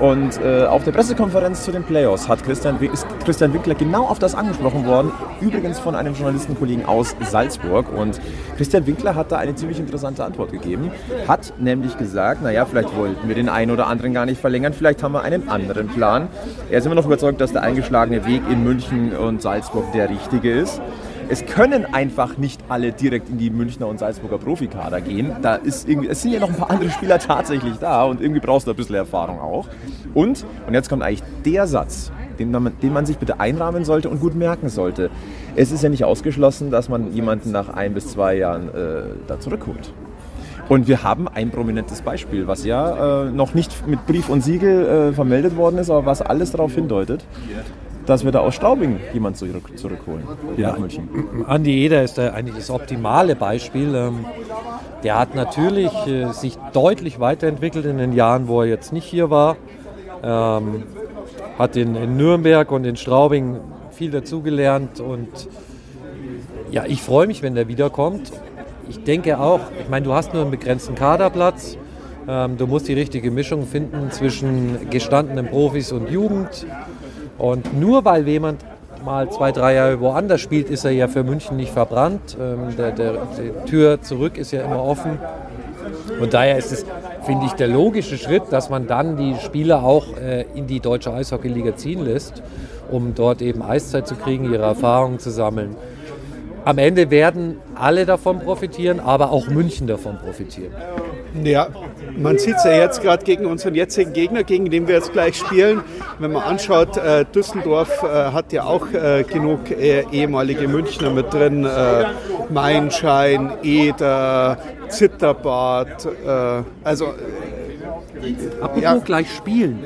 Und äh, auf der Pressekonferenz zu den Playoffs hat Christian, ist Christian Winkler genau auf das angesprochen worden, übrigens von einem Journalistenkollegen aus Salzburg. Und Christian Winkler hat da eine ziemlich interessante Antwort gegeben, hat nämlich gesagt, naja, vielleicht wollten wir den einen oder anderen gar nicht verlängern, vielleicht haben wir einen anderen Plan. Er ist immer noch überzeugt, dass der eingeschlagene Weg in München und Salzburg der richtige ist es können einfach nicht alle direkt in die Münchner und Salzburger Profikader gehen. Da ist irgendwie, es sind ja noch ein paar andere Spieler tatsächlich da und irgendwie brauchst du ein bisschen Erfahrung auch. Und, und jetzt kommt eigentlich der Satz, den man, den man sich bitte einrahmen sollte und gut merken sollte. Es ist ja nicht ausgeschlossen, dass man jemanden nach ein bis zwei Jahren äh, da zurückholt. Und wir haben ein prominentes Beispiel, was ja äh, noch nicht mit Brief und Siegel äh, vermeldet worden ist, aber was alles darauf hindeutet dass wir da aus Straubing jemanden zurück, zurückholen ja. nach München. Andi Eder ist da eigentlich das optimale Beispiel. Ähm, der hat natürlich äh, sich deutlich weiterentwickelt in den Jahren, wo er jetzt nicht hier war. Ähm, hat in, in Nürnberg und in Straubing viel dazugelernt und ja, ich freue mich, wenn der wiederkommt. Ich denke auch, ich meine, du hast nur einen begrenzten Kaderplatz. Ähm, du musst die richtige Mischung finden zwischen gestandenen Profis und Jugend. Und nur weil jemand mal zwei, drei Jahre woanders spielt, ist er ja für München nicht verbrannt. Ähm, der, der, die Tür zurück ist ja immer offen. Und daher ist es, finde ich, der logische Schritt, dass man dann die Spieler auch äh, in die deutsche Eishockeyliga ziehen lässt, um dort eben Eiszeit zu kriegen, ihre Erfahrungen zu sammeln. Am Ende werden alle davon profitieren, aber auch München davon profitieren. Ja, man sieht es ja jetzt gerade gegen unseren jetzigen Gegner, gegen den wir jetzt gleich spielen. Wenn man anschaut, äh, Düsseldorf äh, hat ja auch äh, genug äh, ehemalige Münchner mit drin. Äh, Mainschein, Eder, Zitterbad. Äh, also Apropos Ja. gleich spielen.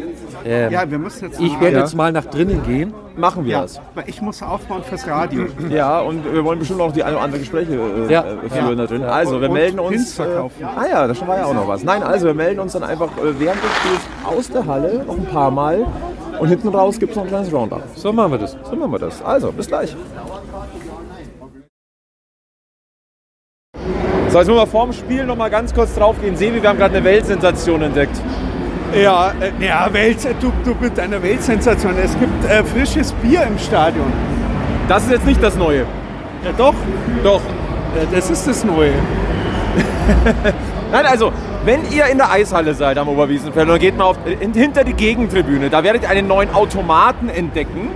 Ähm, Ja, wir müssen jetzt. ich werde Ja. jetzt mal nach drinnen gehen. Machen wir Ja, das. weil ich muss aufbauen fürs Radio. Ja, und wir wollen bestimmt auch die ein oder andere Gespräche äh, Ja. äh, führen da drin. Also, wir Und melden uns. Verkaufen. ah ja, da war ja auch noch was. Nein, also wir melden uns dann einfach äh, während des Spiels aus der Halle noch ein paar Mal. Und hinten raus gibt es noch ein kleines Roundup. So machen wir das. So machen wir das. Also, bis gleich. So, jetzt müssen wir vorm Spiel noch mal ganz kurz drauf gehen. Sebi, wir haben gerade eine Weltsensation entdeckt. Ja, äh, ja Welt, du, du mit einer Weltsensation. Es gibt äh, frisches Bier im Stadion. Das ist jetzt nicht das Neue. Ja, doch. Doch. Ja, das ist das Neue. Nein, also, wenn ihr in der Eishalle seid am Oberwiesenfeld, dann geht mal auf, in, hinter die Gegentribüne. Da werdet ihr einen neuen Automaten entdecken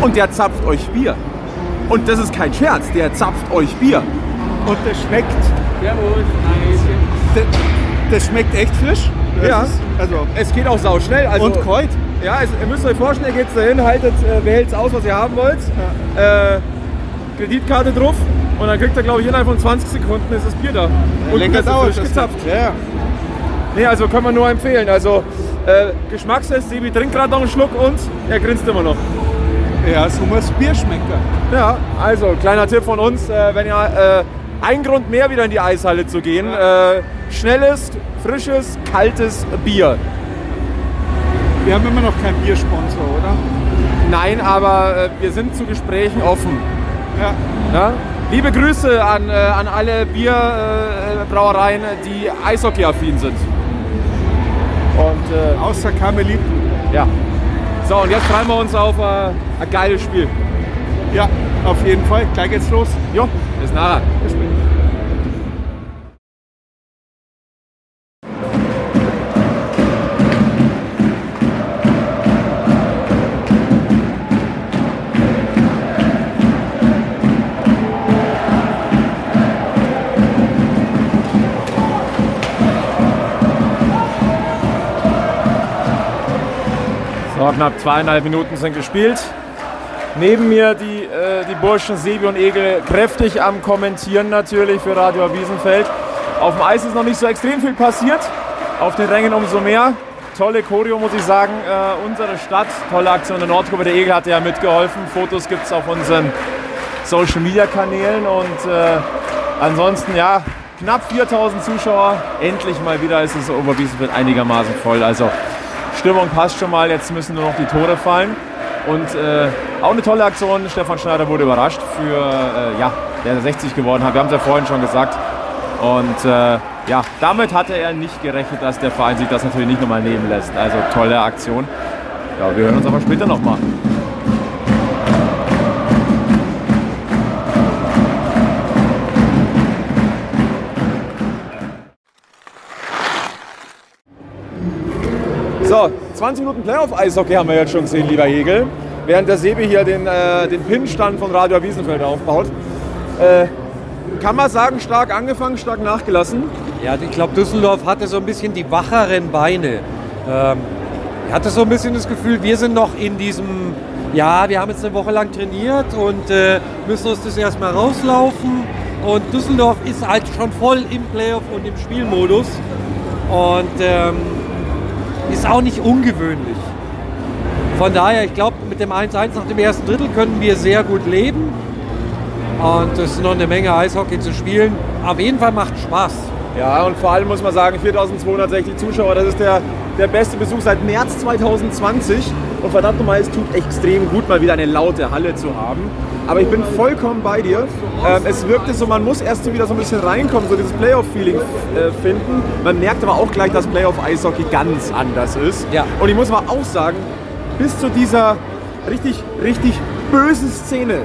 und der zapft euch Bier. Und das ist kein Scherz, der zapft euch Bier. Und das schmeckt. Das, das schmeckt echt frisch. Das Ja. Ist, also, Es geht auch sau schnell. Also, und kalt. Ja, es, ihr müsst euch vorstellen, ihr geht dahin, haltet, äh, wählt aus, was ihr haben wollt. Äh, Kreditkarte drauf und dann kriegt ihr, glaube ich, innerhalb von 20 Sekunden ist das Bier da. Und Länger das dauert frisch das. gezapft. Ja, ja. Nee, also können wir nur empfehlen. Also äh, Geschmackstest, Sebi trinkt gerade noch einen Schluck und er grinst immer noch. ja, so muss Bier schmecken. Ja, also kleiner Tipp von uns, äh, wenn ihr äh, ein Grund mehr wieder in die Eishalle zu gehen, äh, schnelles, frisches, kaltes Bier. Wir haben immer noch keinen Biersponsor, oder? Nein, aber äh, wir sind zu Gesprächen offen. Ja. Ja? Liebe Grüße an, äh, an alle Bierbrauereien, äh, die Eishockey-affin sind. Und äh, Außer Karmeliten. ja. So, und jetzt freuen wir uns auf äh, ein geiles Spiel. Ja, auf jeden Fall. Gleich geht's los. Jo, bis nachher. So, knapp zweieinhalb Minuten sind gespielt. Neben mir die, äh, die Burschen Sebi und Egel kräftig am Kommentieren natürlich für Radio Wiesenfeld. Auf dem Eis ist noch nicht so extrem viel passiert, auf den Rängen umso mehr. Tolle Choreo, muss ich sagen. Äh, unsere Stadt, tolle Aktion der Nordgruppe. Der Egel hat ja mitgeholfen. Fotos gibt es auf unseren Social Media Kanälen. Und äh, ansonsten, ja, knapp 4000 Zuschauer. Endlich mal wieder ist es Oberwiesenfeld einigermaßen voll. Also Stimmung passt schon mal. Jetzt müssen nur noch die Tore fallen. Und äh, auch eine tolle Aktion. Stefan Schneider wurde überrascht für, äh, ja, der 60 geworden hat. Wir haben es ja vorhin schon gesagt. Und äh, ja, damit hatte er nicht gerechnet, dass der Verein sich das natürlich nicht nochmal nehmen lässt. Also tolle Aktion. Ja, wir hören uns aber später nochmal. So, 20 Minuten Playoff-Eishockey haben wir jetzt schon gesehen, lieber Hegel. Während der Sebi hier den, äh, den Pinnstand von Radio Wiesenfeld aufbaut. Äh, kann man sagen, stark angefangen, stark nachgelassen. Ja, ich glaube, Düsseldorf hatte so ein bisschen die wacheren Beine. Ähm, ich hatte so ein bisschen das Gefühl, wir sind noch in diesem, ja, wir haben jetzt eine Woche lang trainiert und äh, müssen uns das erstmal rauslaufen. Und Düsseldorf ist halt schon voll im Playoff und im Spielmodus. Und ähm, ist auch nicht ungewöhnlich. Von daher, ich glaube, mit dem 1-1 nach dem ersten Drittel können wir sehr gut leben. Und es ist noch eine Menge Eishockey zu spielen. Auf jeden Fall macht Spaß. Ja, und vor allem muss man sagen, 4260 Zuschauer, das ist der, der beste Besuch seit März 2020. Und verdammt nochmal, es tut extrem gut, mal wieder eine laute Halle zu haben. Aber ich bin vollkommen bei dir. Ähm, es wirkte so, man muss erst wieder so ein bisschen reinkommen, so dieses Playoff-Feeling äh, finden. Man merkt aber auch gleich, dass Playoff-Eishockey ganz anders ist. Ja. Und ich muss aber auch sagen, bis zu dieser richtig, richtig bösen Szene,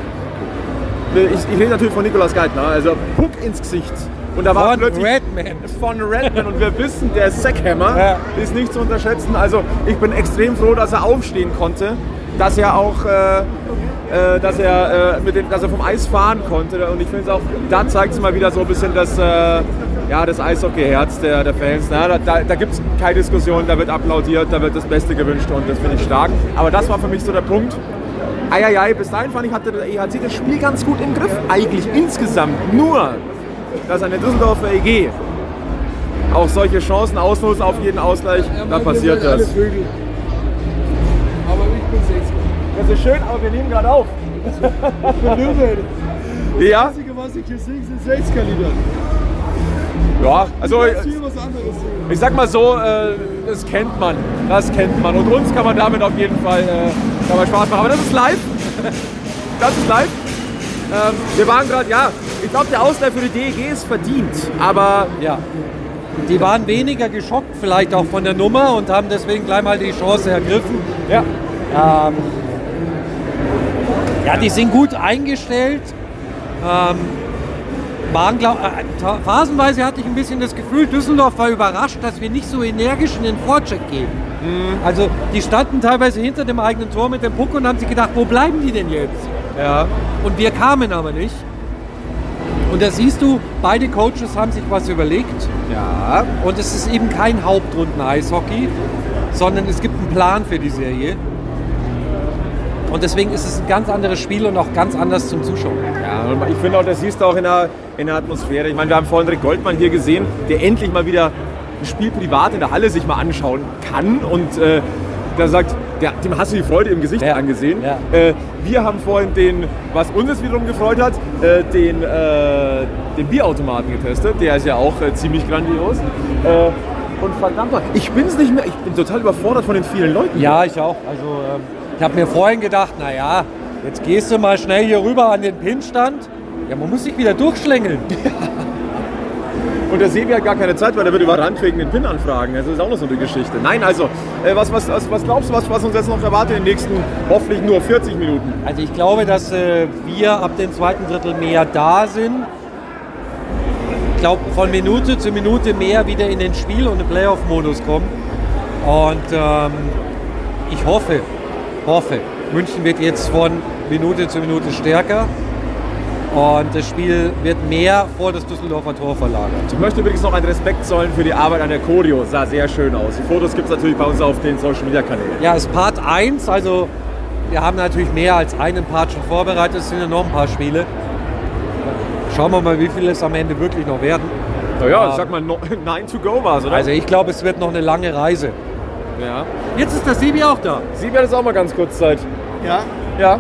ich, ich rede natürlich von Nikolaus Geithner, also Puck ins Gesicht. Und da war Von plötzlich Redman. von Redman und wir wissen, der Sackhammer Ja. ist nicht zu unterschätzen. Also ich bin extrem froh, dass er aufstehen konnte, dass er auch, äh, äh, dass er, äh, mit dem, dass er vom Eis fahren konnte. Und ich finde es auch, da zeigt es mal wieder so ein bisschen das, äh, ja, das Eishockey-Herz der, der Fans. Na, da da, da gibt es keine Diskussion, da wird applaudiert, da wird das Beste gewünscht und das finde ich stark. Aber das war für mich so der Punkt. Eieiei, bis dahin fand ich, hatte der EHC das Spiel ganz gut im Griff. Eigentlich insgesamt. Nur, dass eine Düsseldorfer EG auch solche Chancen ausnutzen auf jeden Ausgleich, da passiert das. Aber ich bin Sechster. Das ist schön, aber wir nehmen gerade auf. Löwen. Ja, Das Einzige, was ich hier sehe, sind Sechskaliber. ja, also Ich ich sag mal so, äh, das kennt man, das kennt man und uns kann man damit auf jeden Fall äh, kann man Spaß machen. Aber das ist live, das ist live. Ähm, wir waren gerade, ja, ich glaube der Ausgleich für die DEG ist verdient, aber Ja. Die waren weniger geschockt, vielleicht auch von der Nummer und haben deswegen gleich mal die Chance ergriffen. ja, Ähm, ja, die sind gut eingestellt. Ähm, waren, glaub, äh, ta- phasenweise hatte ich ein bisschen das Gefühl, Düsseldorf war überrascht, dass wir nicht so energisch in den Vorcheck gehen. Also die standen teilweise hinter dem eigenen Tor mit dem Puck und haben sich gedacht, wo bleiben die denn jetzt? ja. Und wir kamen aber nicht. Und da siehst du, beide Coaches haben sich was überlegt. Ja, Und es ist eben kein Hauptrunden-Eishockey, sondern es gibt einen Plan für die Serie. Und deswegen ist es ein ganz anderes Spiel und auch ganz anders zum Zuschauen. Ja, ich finde auch, das siehst du auch in der, in der Atmosphäre. Ich meine, wir haben vorhin Rick Goldmann hier gesehen, der endlich mal wieder ein Spiel privat in der Halle sich mal anschauen kann und äh, der sagt, der, dem hast du die Freude im Gesicht Ja, angesehen. ja. Äh, wir haben vorhin den, was uns jetzt wiederum gefreut hat, äh, den, äh, den Bierautomaten getestet. Der ist ja auch äh, ziemlich grandios. Äh, und verdammt ich bin's nicht mehr, ich bin total überfordert von den vielen Leuten. Ja, ich auch. Also ähm, ich habe mir vorhin gedacht, naja, jetzt gehst du mal schnell hier rüber an den Pinstand. Ja, man muss sich wieder durchschlängeln. Und der Sebi hat gar keine Zeit, weil er wird überrannt wegen den PIN-Anfragen. Das ist auch noch so eine Geschichte. Nein, also, äh, was, was, was, was glaubst du, was, was uns jetzt noch erwartet in den nächsten hoffentlich nur 40 Minuten? Also ich glaube, dass äh, wir ab dem zweiten Drittel mehr da sind. Ich glaube, von Minute zu Minute mehr wieder in den Spiel- und den Playoff-Modus kommen. Und ähm, ich hoffe, hoffe, München wird jetzt von Minute zu Minute stärker. Und das Spiel wird mehr vor das Düsseldorfer Tor verlagert. Ich möchte übrigens noch einen Respekt zollen für die Arbeit an der Choreo. Sah sehr schön aus. Die Fotos gibt es natürlich bei uns auf den Social Media Kanälen. Ja, es ist Part 1, also wir haben natürlich mehr als einen Part schon vorbereitet, es sind ja noch ein paar Spiele. Schauen wir mal, wie viele es am Ende wirklich noch werden. Naja, Ja. sag mal, no, nine to go war es, oder? Also ich glaube, es wird noch eine lange Reise. ja. Jetzt ist der Sibi auch da. Sibi hat jetzt auch mal ganz kurz Zeit. Ja, Ja.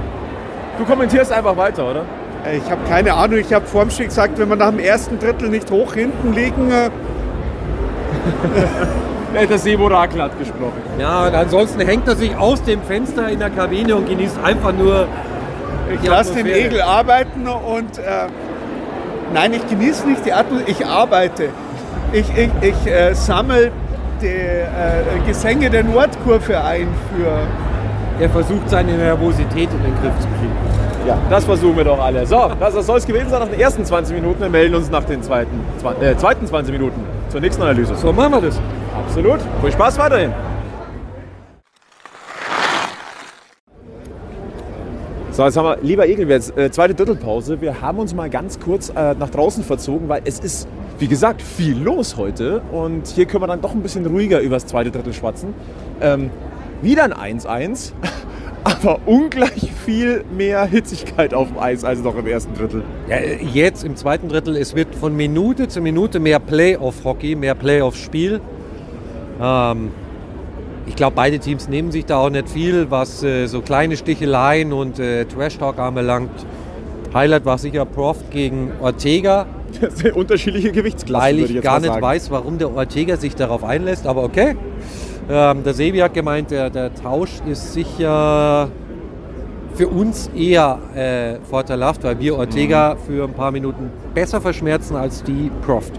Du kommentierst einfach weiter, oder? Äh, ich habe keine Ahnung. Ich habe vorm Spiel gesagt, wenn wir nach dem ersten Drittel nicht hoch hinten liegen, äh, Da hat der Sebo Rakel hat gesprochen. Ja, und ansonsten hängt er sich aus dem Fenster in der Kabine und genießt einfach nur ich lasse den. Egel arbeiten und äh, nein, ich genieße nicht die Atmosphäre, ich arbeite. Ich, ich, ich äh, sammle die äh, Gesänge der Nordkurve ein für Er versucht seine Nervosität in den Griff zu kriegen. Ja, das versuchen wir doch alle. So, das soll es gewesen sein nach den ersten 20 Minuten. Wir melden uns nach den zweiten, äh, zweiten 20 Minuten zur nächsten Analyse. So machen wir das. Absolut. Viel Spaß weiterhin. So, jetzt haben wir, lieber Egel, jetzt äh, zweite Drittelpause. Wir haben uns mal ganz kurz äh, nach draußen verzogen, weil es ist, wie gesagt, viel los heute. Und hier können wir dann doch ein bisschen ruhiger über das zweite Drittel schwatzen. Ähm, wieder ein 1-1, aber ungleich viel mehr Hitzigkeit auf dem Eis als noch im ersten Drittel. Ja, jetzt im zweiten Drittel, es wird von Minute zu Minute mehr Playoff-Hockey, mehr Playoff-Spiel. Ähm, ich glaube, beide Teams nehmen sich da auch nicht viel, was äh, so kleine Sticheleien und äh, Trash-Talk anbelangt. Highlight war sicher Proft gegen Ortega, sind unterschiedliche Gewichtsklassen, weil ich jetzt gar nicht sagen. weiß, warum der Ortega sich darauf einlässt, aber okay. Ähm, der Sebi hat gemeint, der, der Tausch ist sicher für uns eher äh, vorteilhaft, weil wir Ortega Mhm. für ein paar Minuten besser verschmerzen als die Proft.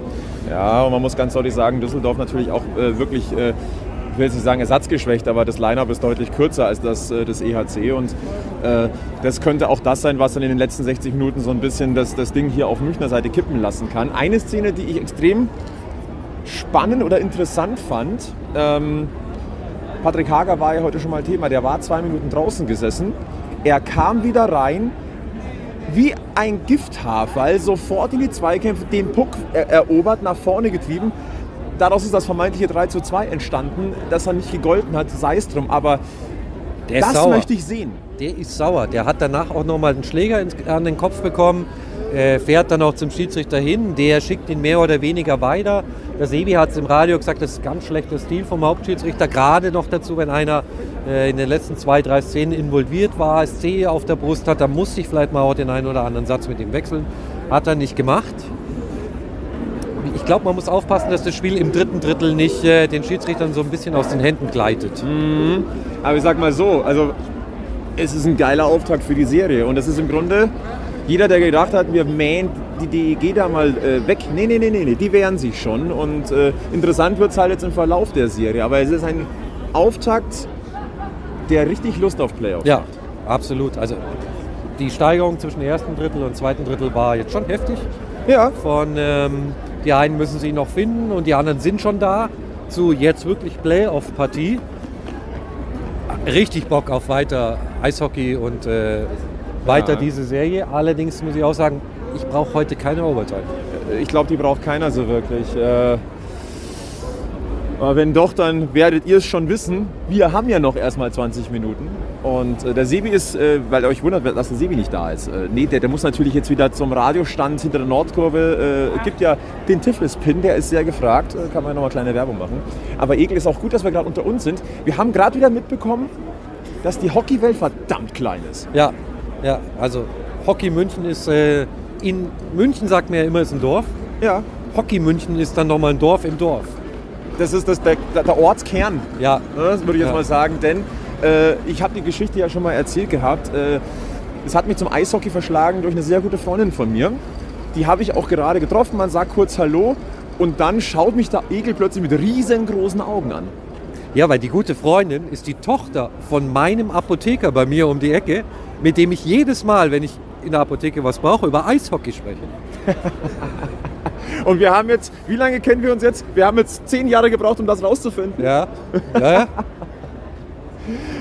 Ja, und man muss ganz deutlich sagen, Düsseldorf natürlich auch äh, wirklich, äh, ich will jetzt nicht sagen ersatzgeschwächt, aber das Line-Up ist deutlich kürzer als das äh, des EHC. Und äh, das könnte auch das sein, was dann in den letzten 60 Minuten so ein bisschen das, das Ding hier auf Münchner Seite kippen lassen kann. Eine Szene, die ich extrem spannend oder interessant fand, ähm, Patrick Hager war ja heute schon mal Thema, der war zwei Minuten draußen gesessen. Er kam wieder rein, wie ein Gifthafer, sofort in die Zweikämpfe, den Puck er erobert, nach vorne getrieben. Daraus ist das vermeintliche 3 zu 2 entstanden, dass er nicht gegolten hat, sei es drum. Aber das sauer. möchte ich sehen. Der ist sauer. Der hat danach auch nochmal einen Schläger an den Kopf bekommen. Äh, fährt dann auch zum Schiedsrichter hin, der schickt ihn mehr oder weniger weiter. Der Sebi hat es im Radio gesagt, das ist ganz schlechter Stil vom Hauptschiedsrichter, gerade noch dazu, wenn einer äh, in den letzten zwei, drei Szenen involviert war, SC auf der Brust hat, dann muss ich vielleicht mal auch den einen oder anderen Satz mit ihm wechseln. Hat er nicht gemacht. Ich glaube, man muss aufpassen, dass das Spiel im dritten Drittel nicht äh, den Schiedsrichtern so ein bisschen aus den Händen gleitet. Mhm. Aber ich sag mal so, also es ist ein geiler Auftakt für die Serie und das ist im Grunde jeder, der gedacht hat, wir mähen die DEG da mal äh, weg. Nee, nee, nee, nee, nee, die wehren sich schon. Und äh, interessant wird es halt jetzt im Verlauf der Serie. Aber es ist ein Auftakt, der richtig Lust auf Playoffs Ja, absolut. Also die Steigerung zwischen ersten Drittel und zweiten Drittel war jetzt schon heftig. Ja. Von ähm, die einen müssen sich noch finden und die anderen sind schon da. Zu jetzt wirklich Playoff-Partie. Richtig Bock auf weiter Eishockey und äh, weiter Ja. diese Serie. Allerdings muss ich auch sagen, ich brauche heute keine Overtime. Ich glaube, die braucht keiner so wirklich. Äh, aber wenn doch, dann werdet ihr es schon wissen. Wir haben ja noch erstmal 20 Minuten. Und äh, der Sebi ist, äh, weil ihr euch wundert, dass der Sebi nicht da ist. Äh, nee, der, der muss natürlich jetzt wieder zum Radiostand hinter der Nordkurve. Äh, gibt ja den Tiflis-Pin, der ist sehr gefragt. Kann man nochmal kleine Werbung machen. Aber Egel ist auch gut, dass wir gerade unter uns sind. Wir haben gerade wieder mitbekommen, dass die Hockeywelt verdammt klein ist. Ja, ja, also Hockey München ist, äh, in München sagt man ja immer, ist ein Dorf. Ja. Hockey München ist dann nochmal ein Dorf im Dorf. Das ist das, der, der Ortskern Ja, Ne, Das würde ich jetzt Ja. mal sagen, denn äh, ich habe die Geschichte ja schon mal erzählt gehabt. Äh, es hat mich zum Eishockey verschlagen durch eine sehr gute Freundin von mir. Die habe ich auch gerade getroffen. Man sagt kurz Hallo und dann schaut mich der Egel plötzlich mit riesengroßen Augen an. Ja, weil die gute Freundin ist die Tochter von meinem Apotheker bei mir um die Ecke, mit dem ich jedes Mal, wenn ich in der Apotheke was brauche, über Eishockey spreche. Und wir haben jetzt, wie lange kennen wir uns jetzt? Wir haben jetzt zehn Jahre gebraucht, um das rauszufinden. Ja, ja, ja.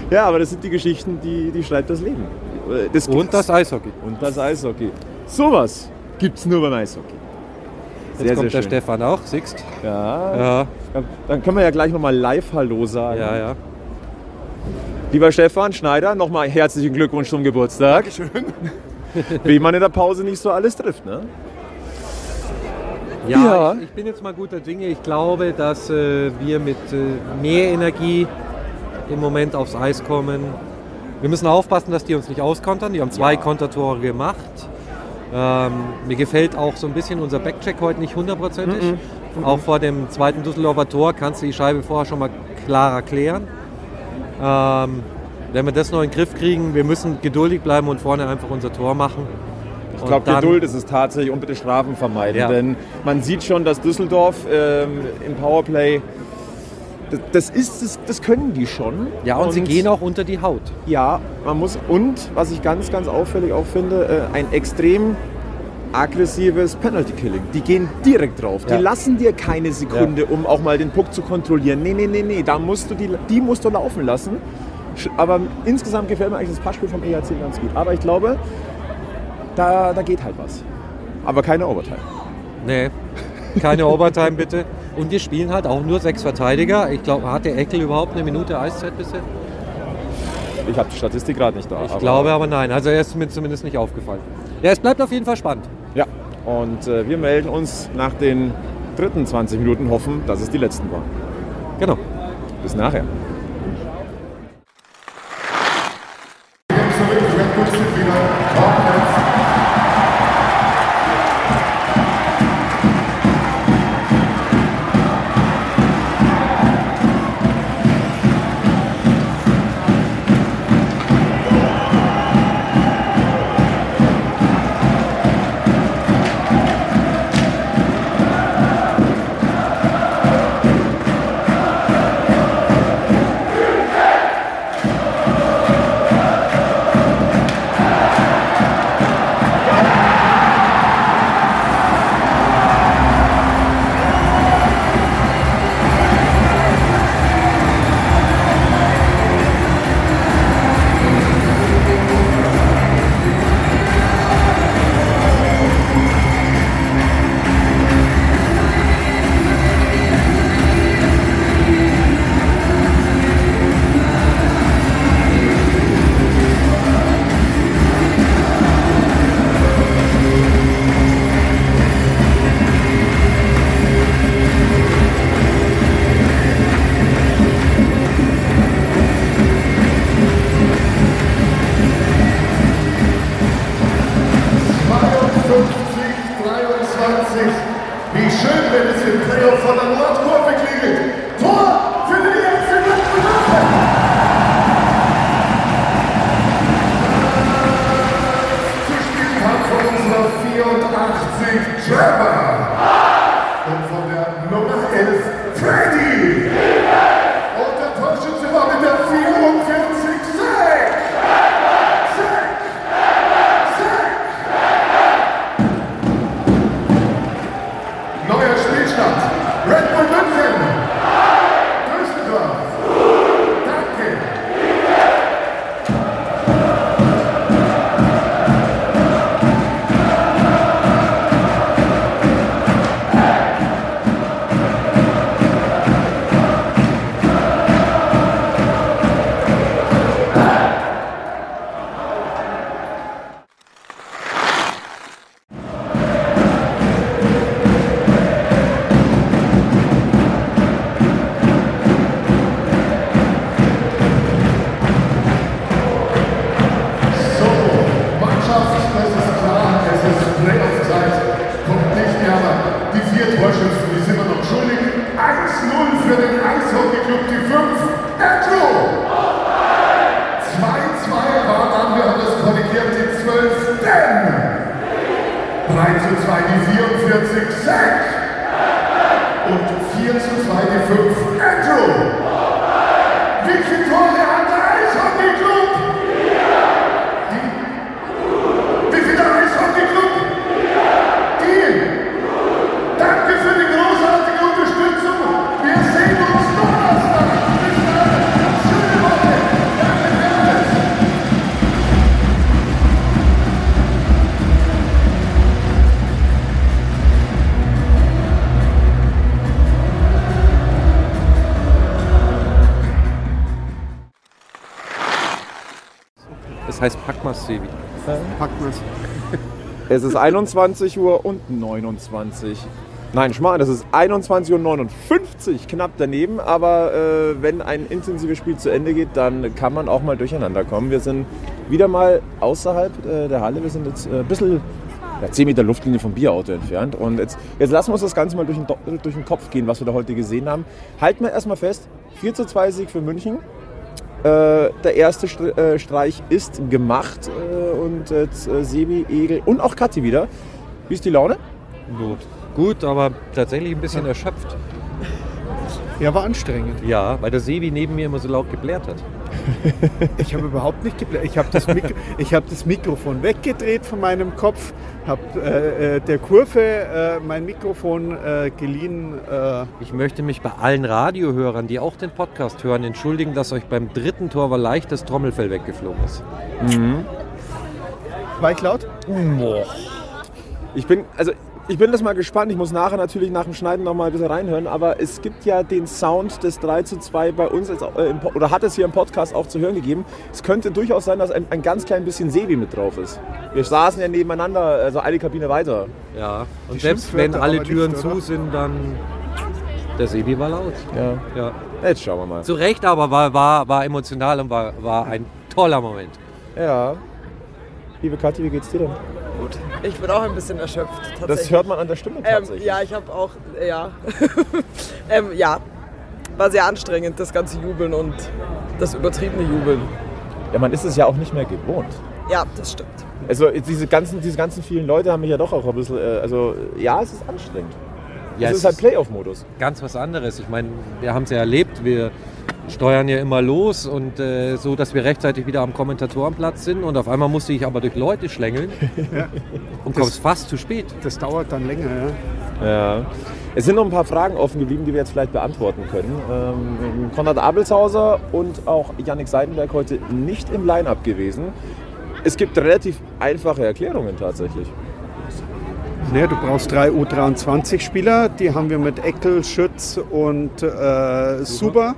Ja, aber das sind die Geschichten, die, die schreibt das Leben. Das Und das Eishockey. Und das Eishockey. Sowas gibt's nur beim Eishockey. Jetzt kommt der Stefan auch, siehst Ja, Ja, Dann können wir ja gleich nochmal live Hallo sagen. ja, ja. Lieber Stefan Schneider, nochmal herzlichen Glückwunsch zum Geburtstag. Dankeschön. Wie man in der Pause nicht so alles trifft, ne? Ja, Ja. Ich, ich bin jetzt mal guter Dinge. Ich glaube, dass äh, wir mit äh, mehr Energie im Moment aufs Eis kommen. Wir müssen aufpassen, dass die uns nicht auskontern. Die haben zwei Kontertore gemacht. Ähm, mir gefällt auch so ein bisschen unser Backcheck heute nicht hundertprozentig. Auch vor dem zweiten Düsseldorfer Tor kannst du die Scheibe vorher schon mal klarer klären. Ähm, wenn wir das noch in den Griff kriegen, wir müssen geduldig bleiben und vorne einfach unser Tor machen. Ich glaube, Geduld ist es tatsächlich und bitte Strafen vermeiden. Ja. Denn man sieht schon, dass Düsseldorf ähm, im Powerplay, das, das ist, das, das können die schon. Ja, und, sie gehen auch unter die Haut. Ja, man muss, und was ich ganz, ganz auffällig auch finde, äh, ein extrem aggressives Penalty Killing. Die gehen direkt drauf. Ja. Die lassen dir keine Sekunde, um auch mal den Puck zu kontrollieren. Nee, nee, nee, nee, da musst du die, die musst du laufen lassen. Aber insgesamt gefällt mir eigentlich das Passspiel vom EHC ganz gut. Aber ich glaube, da, da geht halt was. Aber keine Overtime. Nee, keine Overtime bitte. Und wir spielen halt auch nur sechs Verteidiger. Ich glaube, hat der Eckel überhaupt eine Minute Eiszeit bisher? Ich habe die Statistik gerade nicht da. Ich glaube aber nein. Also er ist mir zumindest nicht aufgefallen. Ja, es bleibt auf jeden Fall spannend. Ja, und äh, wir melden uns nach den dritten 20 Minuten, hoffen, dass es die letzten waren. Genau. Bis nachher. Das heißt Packmas Sebi. Packt man's. Es ist 21 Uhr und 29. Nein, Schmarrn, das ist 21 Uhr 59, knapp daneben. Aber äh, wenn ein intensives Spiel zu Ende geht, dann kann man auch mal durcheinander kommen. Wir sind wieder mal außerhalb äh, der Halle. Wir sind jetzt äh, ein bisschen ja, 10 Meter Luftlinie vom Bierauto entfernt. Und jetzt, jetzt lassen wir uns das Ganze mal durch den, durch den Kopf gehen, was wir da heute gesehen haben. Halten wir erstmal fest, 4 zu 2 Sieg für München. Äh, der erste äh, Streich ist gemacht äh, und jetzt äh, Sebi, Egel und auch Kathi wieder. Wie ist die Laune? Gut. Gut, aber tatsächlich ein bisschen erschöpft. Ja, war anstrengend. Ja, weil der Sebi neben mir immer so laut geblärt hat. Ich habe überhaupt nicht gebläht. Ich habe das, Mikro ich hab das Mikrofon weggedreht von meinem Kopf, habe äh, äh, der Kurve äh, mein Mikrofon äh, geliehen. Äh, Ich möchte mich bei allen Radiohörern, die auch den Podcast hören, entschuldigen, dass euch beim dritten Tor war leicht das Trommelfell weggeflogen ist. war ich laut? Ich bin, also ich bin das mal gespannt. Ich muss nachher natürlich nach dem Schneiden noch mal ein bisschen reinhören. Aber es gibt ja den Sound des 3 zu 2 bei uns, jetzt, äh, im, oder hat es hier im Podcast auch zu hören gegeben. Es könnte durchaus sein, dass ein, ein ganz klein bisschen Sebi mit drauf ist. Wir saßen ja nebeneinander, also eine Kabine weiter. Ja. Und Die selbst wenn alle Türen nicht, zu sind, dann der Sebi war laut. Ja. Ja. Jetzt schauen wir mal. Zu Recht, aber war, war, war emotional und war, war ein toller Moment. Ja. Liebe Kathi, wie geht's dir denn? Gut. Ich bin auch ein bisschen erschöpft. Tatsächlich. Das hört man an der Stimme ähm, tatsächlich. Ja, ich habe auch, äh, ja. ähm, ja, war sehr anstrengend, das ganze Jubeln und das übertriebene Jubeln. ja, man ist es ja auch nicht mehr gewohnt. Ja, das stimmt. Also diese ganzen, diese ganzen vielen Leute haben mich ja doch auch ein bisschen, äh, also ja, es ist anstrengend. Ja, es es ist halt Playoff-Modus. Ganz was anderes. Ich meine, wir haben es ja erlebt. Wir steuern ja immer los und äh, so, dass wir rechtzeitig wieder am Kommentatorenplatz sind. Und auf einmal musste ich aber durch Leute schlängeln und kommst fast zu spät. Das dauert dann länger. Ja. Ja. Es sind noch ein paar Fragen offen geblieben, die wir jetzt vielleicht beantworten können. Ähm, Konrad Abelshauser und auch Yannick Seidenberg heute nicht im Line-Up gewesen. Es gibt relativ einfache Erklärungen tatsächlich. Naja, du brauchst drei U23-Spieler, die haben wir mit Eckel, Schütz und äh, Suba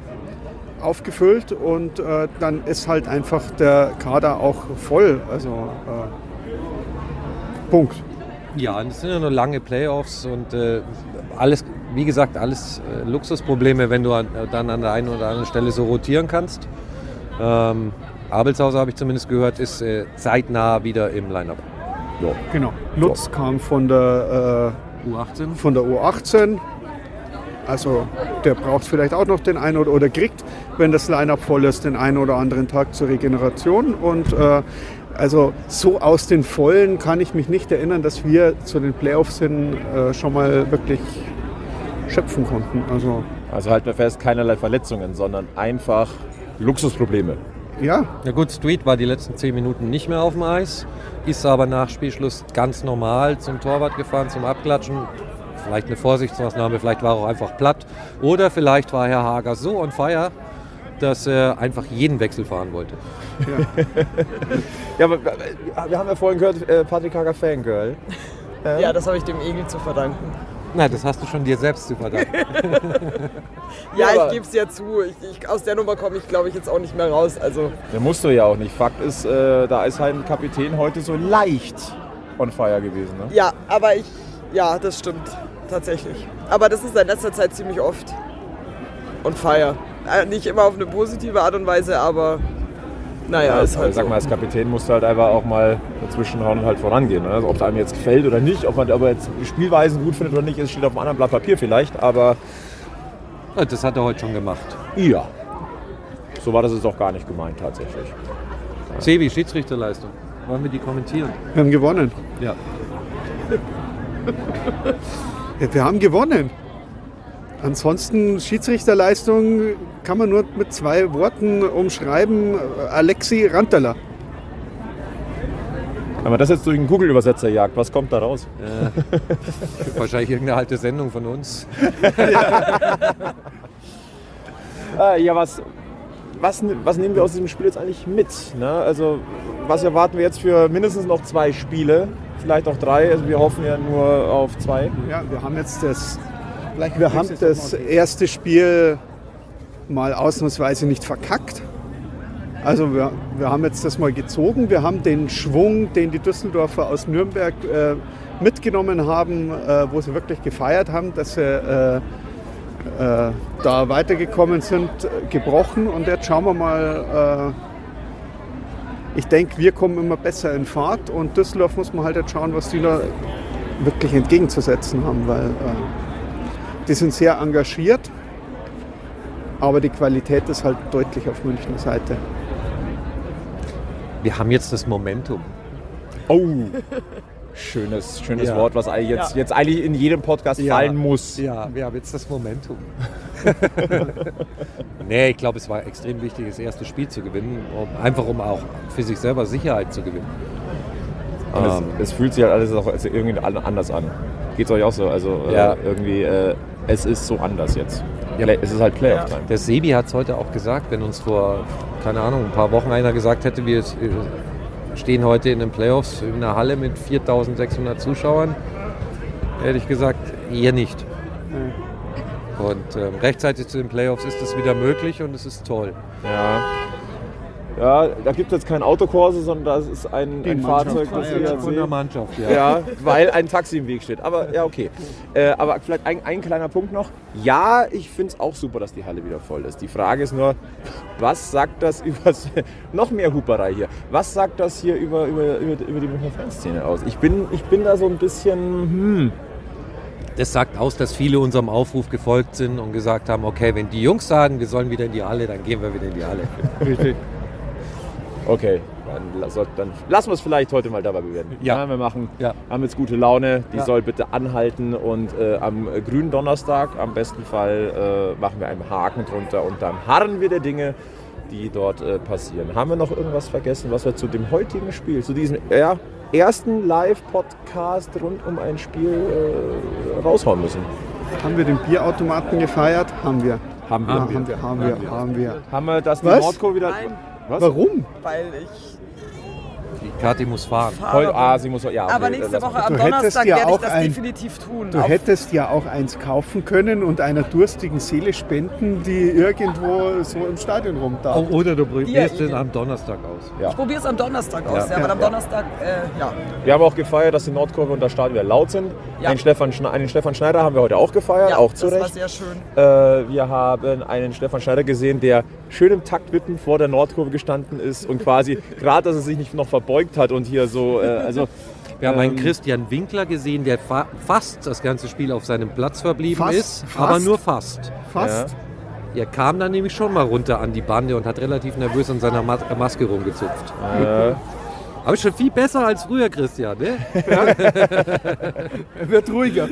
aufgefüllt und äh, dann ist halt einfach der Kader auch voll. Also äh, Punkt. Ja, und es sind ja nur lange Playoffs und äh, alles, wie gesagt, alles äh, Luxusprobleme, wenn du an, dann an der einen oder anderen Stelle so rotieren kannst. Ähm, Abelshauser, habe ich zumindest gehört, ist äh, zeitnah wieder im Line-Up. Genau. Lutz kam von der, U18? äh, von der U18. Also der braucht vielleicht auch noch den einen oder, oder kriegt, wenn das Line-Up voll ist, den einen oder anderen Tag zur Regeneration. Und äh, also so aus den Vollen kann ich mich nicht erinnern, dass wir zu den Playoffs hin äh, schon mal wirklich schöpfen konnten. Also Also halten wir fest, keinerlei Verletzungen, sondern einfach Luxusprobleme. ja, Ja gut, Street war die letzten zehn Minuten nicht mehr auf dem Eis, ist aber nach Spielschluss ganz normal zum Torwart gefahren, zum Abklatschen. Vielleicht eine Vorsichtsmaßnahme, vielleicht war er auch einfach platt. Oder vielleicht war Herr Hager so on fire, dass er einfach jeden Wechsel fahren wollte. Ja, aber äh, wir haben ja vorhin gehört, äh, Patrick Hager Fangirl. Ja, das habe ich dem Egel zu verdanken. Nein, das hast du schon dir selbst zu verdanken. Ja, ich gebe es ja zu. Ich, ich, aus der Nummer komme ich, glaube ich, jetzt auch nicht mehr raus. Also, Der musst du ja auch nicht. Fakt ist, äh, da ist halt ein Kapitän heute so leicht on fire gewesen. Ne? ja, aber ich, ja, das stimmt. Tatsächlich. Aber das ist in letzter Zeit ziemlich oft. Und feier. Äh, nicht immer auf eine positive Art und Weise, aber naja, ist also, halt sag so. mal, als Kapitän musst du halt einfach auch mal dazwischenhauen und halt vorangehen. Ne? Also, ob es einem jetzt gefällt oder nicht, ob man aber jetzt die Spielweisen gut findet oder nicht, steht auf einem anderen Blatt Papier vielleicht, aber Ja, Das hat er heute schon gemacht. ja. So war das jetzt auch gar nicht gemeint tatsächlich. Sebi, Schiedsrichterleistung. Wollen wir die kommentieren? wir haben gewonnen. Ja. Ja, wir haben gewonnen. Ansonsten Schiedsrichterleistung kann man nur mit zwei Worten umschreiben. Alexi Rantala. Wenn man das jetzt durch einen Google-Übersetzer jagt, was kommt da raus? Wahrscheinlich irgendeine alte Sendung von uns. Äh, ja, was, was, was nehmen wir aus diesem Spiel jetzt eigentlich mit? Ne? Also, was erwarten wir jetzt für mindestens noch zwei Spiele? Vielleicht auch drei. Also, wir hoffen ja nur auf zwei. Ja, wir haben jetzt das, wir haben das erste Spiel mal ausnahmsweise nicht verkackt. Also wir, wir haben jetzt das mal gezogen. Wir haben den Schwung, den die Düsseldorfer aus Nürnberg äh, mitgenommen haben, äh, wo sie wirklich gefeiert haben, dass sie äh, äh, da weitergekommen sind, gebrochen. Und jetzt schauen wir mal. Äh, ich denke, wir kommen immer besser in Fahrt und Düsseldorf muss man halt jetzt schauen, was die da wirklich entgegenzusetzen haben, weil äh, die sind sehr engagiert, aber die Qualität ist halt deutlich auf Münchner Seite. Wir haben jetzt das Momentum. Oh! Schönes, schönes Ja. Wort, was jetzt, jetzt eigentlich in jedem Podcast fallen muss. Ja, wir haben jetzt das Momentum. nee, ich glaube, es war extrem wichtig, das erste Spiel zu gewinnen, um, einfach um auch für sich selber Sicherheit zu gewinnen. Ähm. es, es fühlt sich halt alles auch irgendwie anders an. Geht's euch auch so? Also äh, Ja. irgendwie, äh, es ist so anders jetzt. Ja. Es ist halt Playoff-Time. Der Sebi hat es heute auch gesagt, wenn uns vor, keine Ahnung, ein paar Wochen einer gesagt hätte, wir äh, stehen heute in den Playoffs in einer Halle mit 4600 Zuschauern, hätte ich gesagt, ihr nicht. Und ähm, rechtzeitig zu den Playoffs ist es wieder möglich und es ist toll. Ja. Ja, da gibt es jetzt kein Autokurse, sondern das ist ein, ein Fahrzeug, das Von der ERC. Mannschaft, ja. Ja, weil ein Taxi im Weg steht. Aber ja, okay. Äh, aber vielleicht ein, ein kleiner Punkt noch. Ja, ich finde es auch super, dass die Halle wieder voll ist. Die Frage ist nur, was sagt das über noch mehr Huperei hier? Was sagt das hier über, über, über, über die Münchner Fanszene aus? Ich bin, ich bin da so ein bisschen, hm, Das sagt aus, dass viele unserem Aufruf gefolgt sind und gesagt haben, okay, wenn die Jungs sagen, wir sollen wieder in die Halle, dann gehen wir wieder in die Halle. Richtig. Okay, dann, dann lassen wir es vielleicht heute mal dabei bewenden. Ja. wir machen, Ja. haben jetzt gute Laune, die Ja. soll bitte anhalten und äh, am äh, grünen Donnerstag am besten Fall äh, machen wir einen Haken drunter und dann harren wir der Dinge, die dort äh, passieren. Haben wir noch irgendwas vergessen, was wir zu dem heutigen Spiel, zu diesem ja, ersten Live-Podcast rund um ein Spiel äh, raushauen müssen? Haben wir den Bierautomaten gefeiert? Haben wir. Haben wir. Ja, haben wir, haben wir, haben wir. Haben wir das die? Nordkurve wieder... Nein. Was? Warum? Weil ich Die Kathi muss fahren. Heute, ah, sie muss... Ja, Aber nächste. Woche am Donnerstag ja werde ich auch das ein- definitiv tun. Du Auf- hättest ja auch eins kaufen können und einer durstigen Seele spenden, die irgendwo so im Stadion rumtaucht. Oder du probierst den am Donnerstag aus. Ja. ich probiere es am Donnerstag aus, ja, Ja. aber am Donnerstag, äh, ja. Wir haben auch gefeiert, dass die Nordkurve und das Stadion wieder laut sind. Ja. Einen, Stefan, einen Stefan Schneider haben wir heute auch gefeiert, ja auch zu das war Recht. sehr schön. Äh, wir haben einen Stefan Schneider gesehen, der schön im Taktwitten vor der Nordkurve gestanden ist und quasi, gerade dass er sich nicht noch verbeugt hat und hier so, äh, also Wir haben einen Ähm, Christian Winkler gesehen, der fa fast das ganze Spiel auf seinem Platz verblieben Fast? ist, Fast? aber nur fast. Fast. Er kam dann nämlich schon mal runter an die Bande und hat relativ nervös an seiner Mas Maske rumgezupft. äh, Aber schon viel besser als früher, Christian, ne? Er wird ruhiger.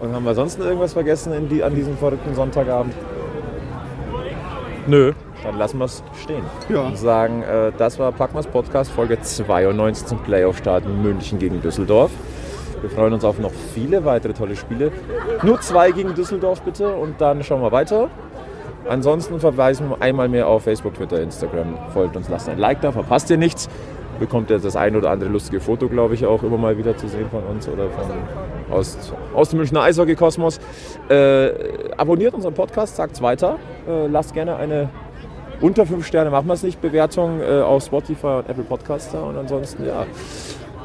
und haben wir sonst noch irgendwas vergessen in die, an diesem verrückten Sonntagabend? Nö. Dann lassen wir es stehen. Ja. Und sagen, äh, das war Packmas Podcast Folge 92 zum Playoff-Start München gegen Düsseldorf. Wir freuen uns auf noch viele weitere tolle Spiele. Nur zwei gegen Düsseldorf bitte und dann schauen wir weiter. Ansonsten verweisen wir einmal mehr auf Facebook, Twitter, Instagram. Folgt uns, lasst ein Like da, verpasst ihr nichts. Bekommt ihr das ein oder andere lustige Foto, glaube ich, auch immer mal wieder zu sehen von uns oder von, aus, aus dem Münchner Eishockey-Kosmos. Äh, abonniert unseren Podcast, sagt es weiter. Äh, lasst gerne eine unter 5 Sterne, machen wir es nicht, Bewertung äh, auf Spotify und Apple Podcasts da. Und ansonsten, ja.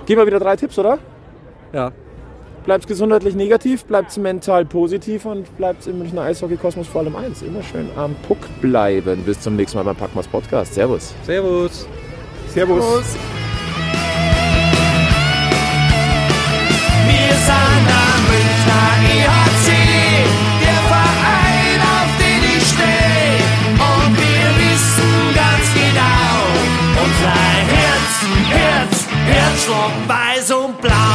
Geben wir wieder drei Tipps, oder? Ja. Bleibt gesundheitlich negativ, bleibt mental positiv und bleibt im Münchner Eishockey-Kosmos vor allem eins. Immer schön am Puck bleiben. Bis zum nächsten Mal beim Packmas Podcast. Servus. Servus. Servus. Prost. Herzschlag weiß und blau.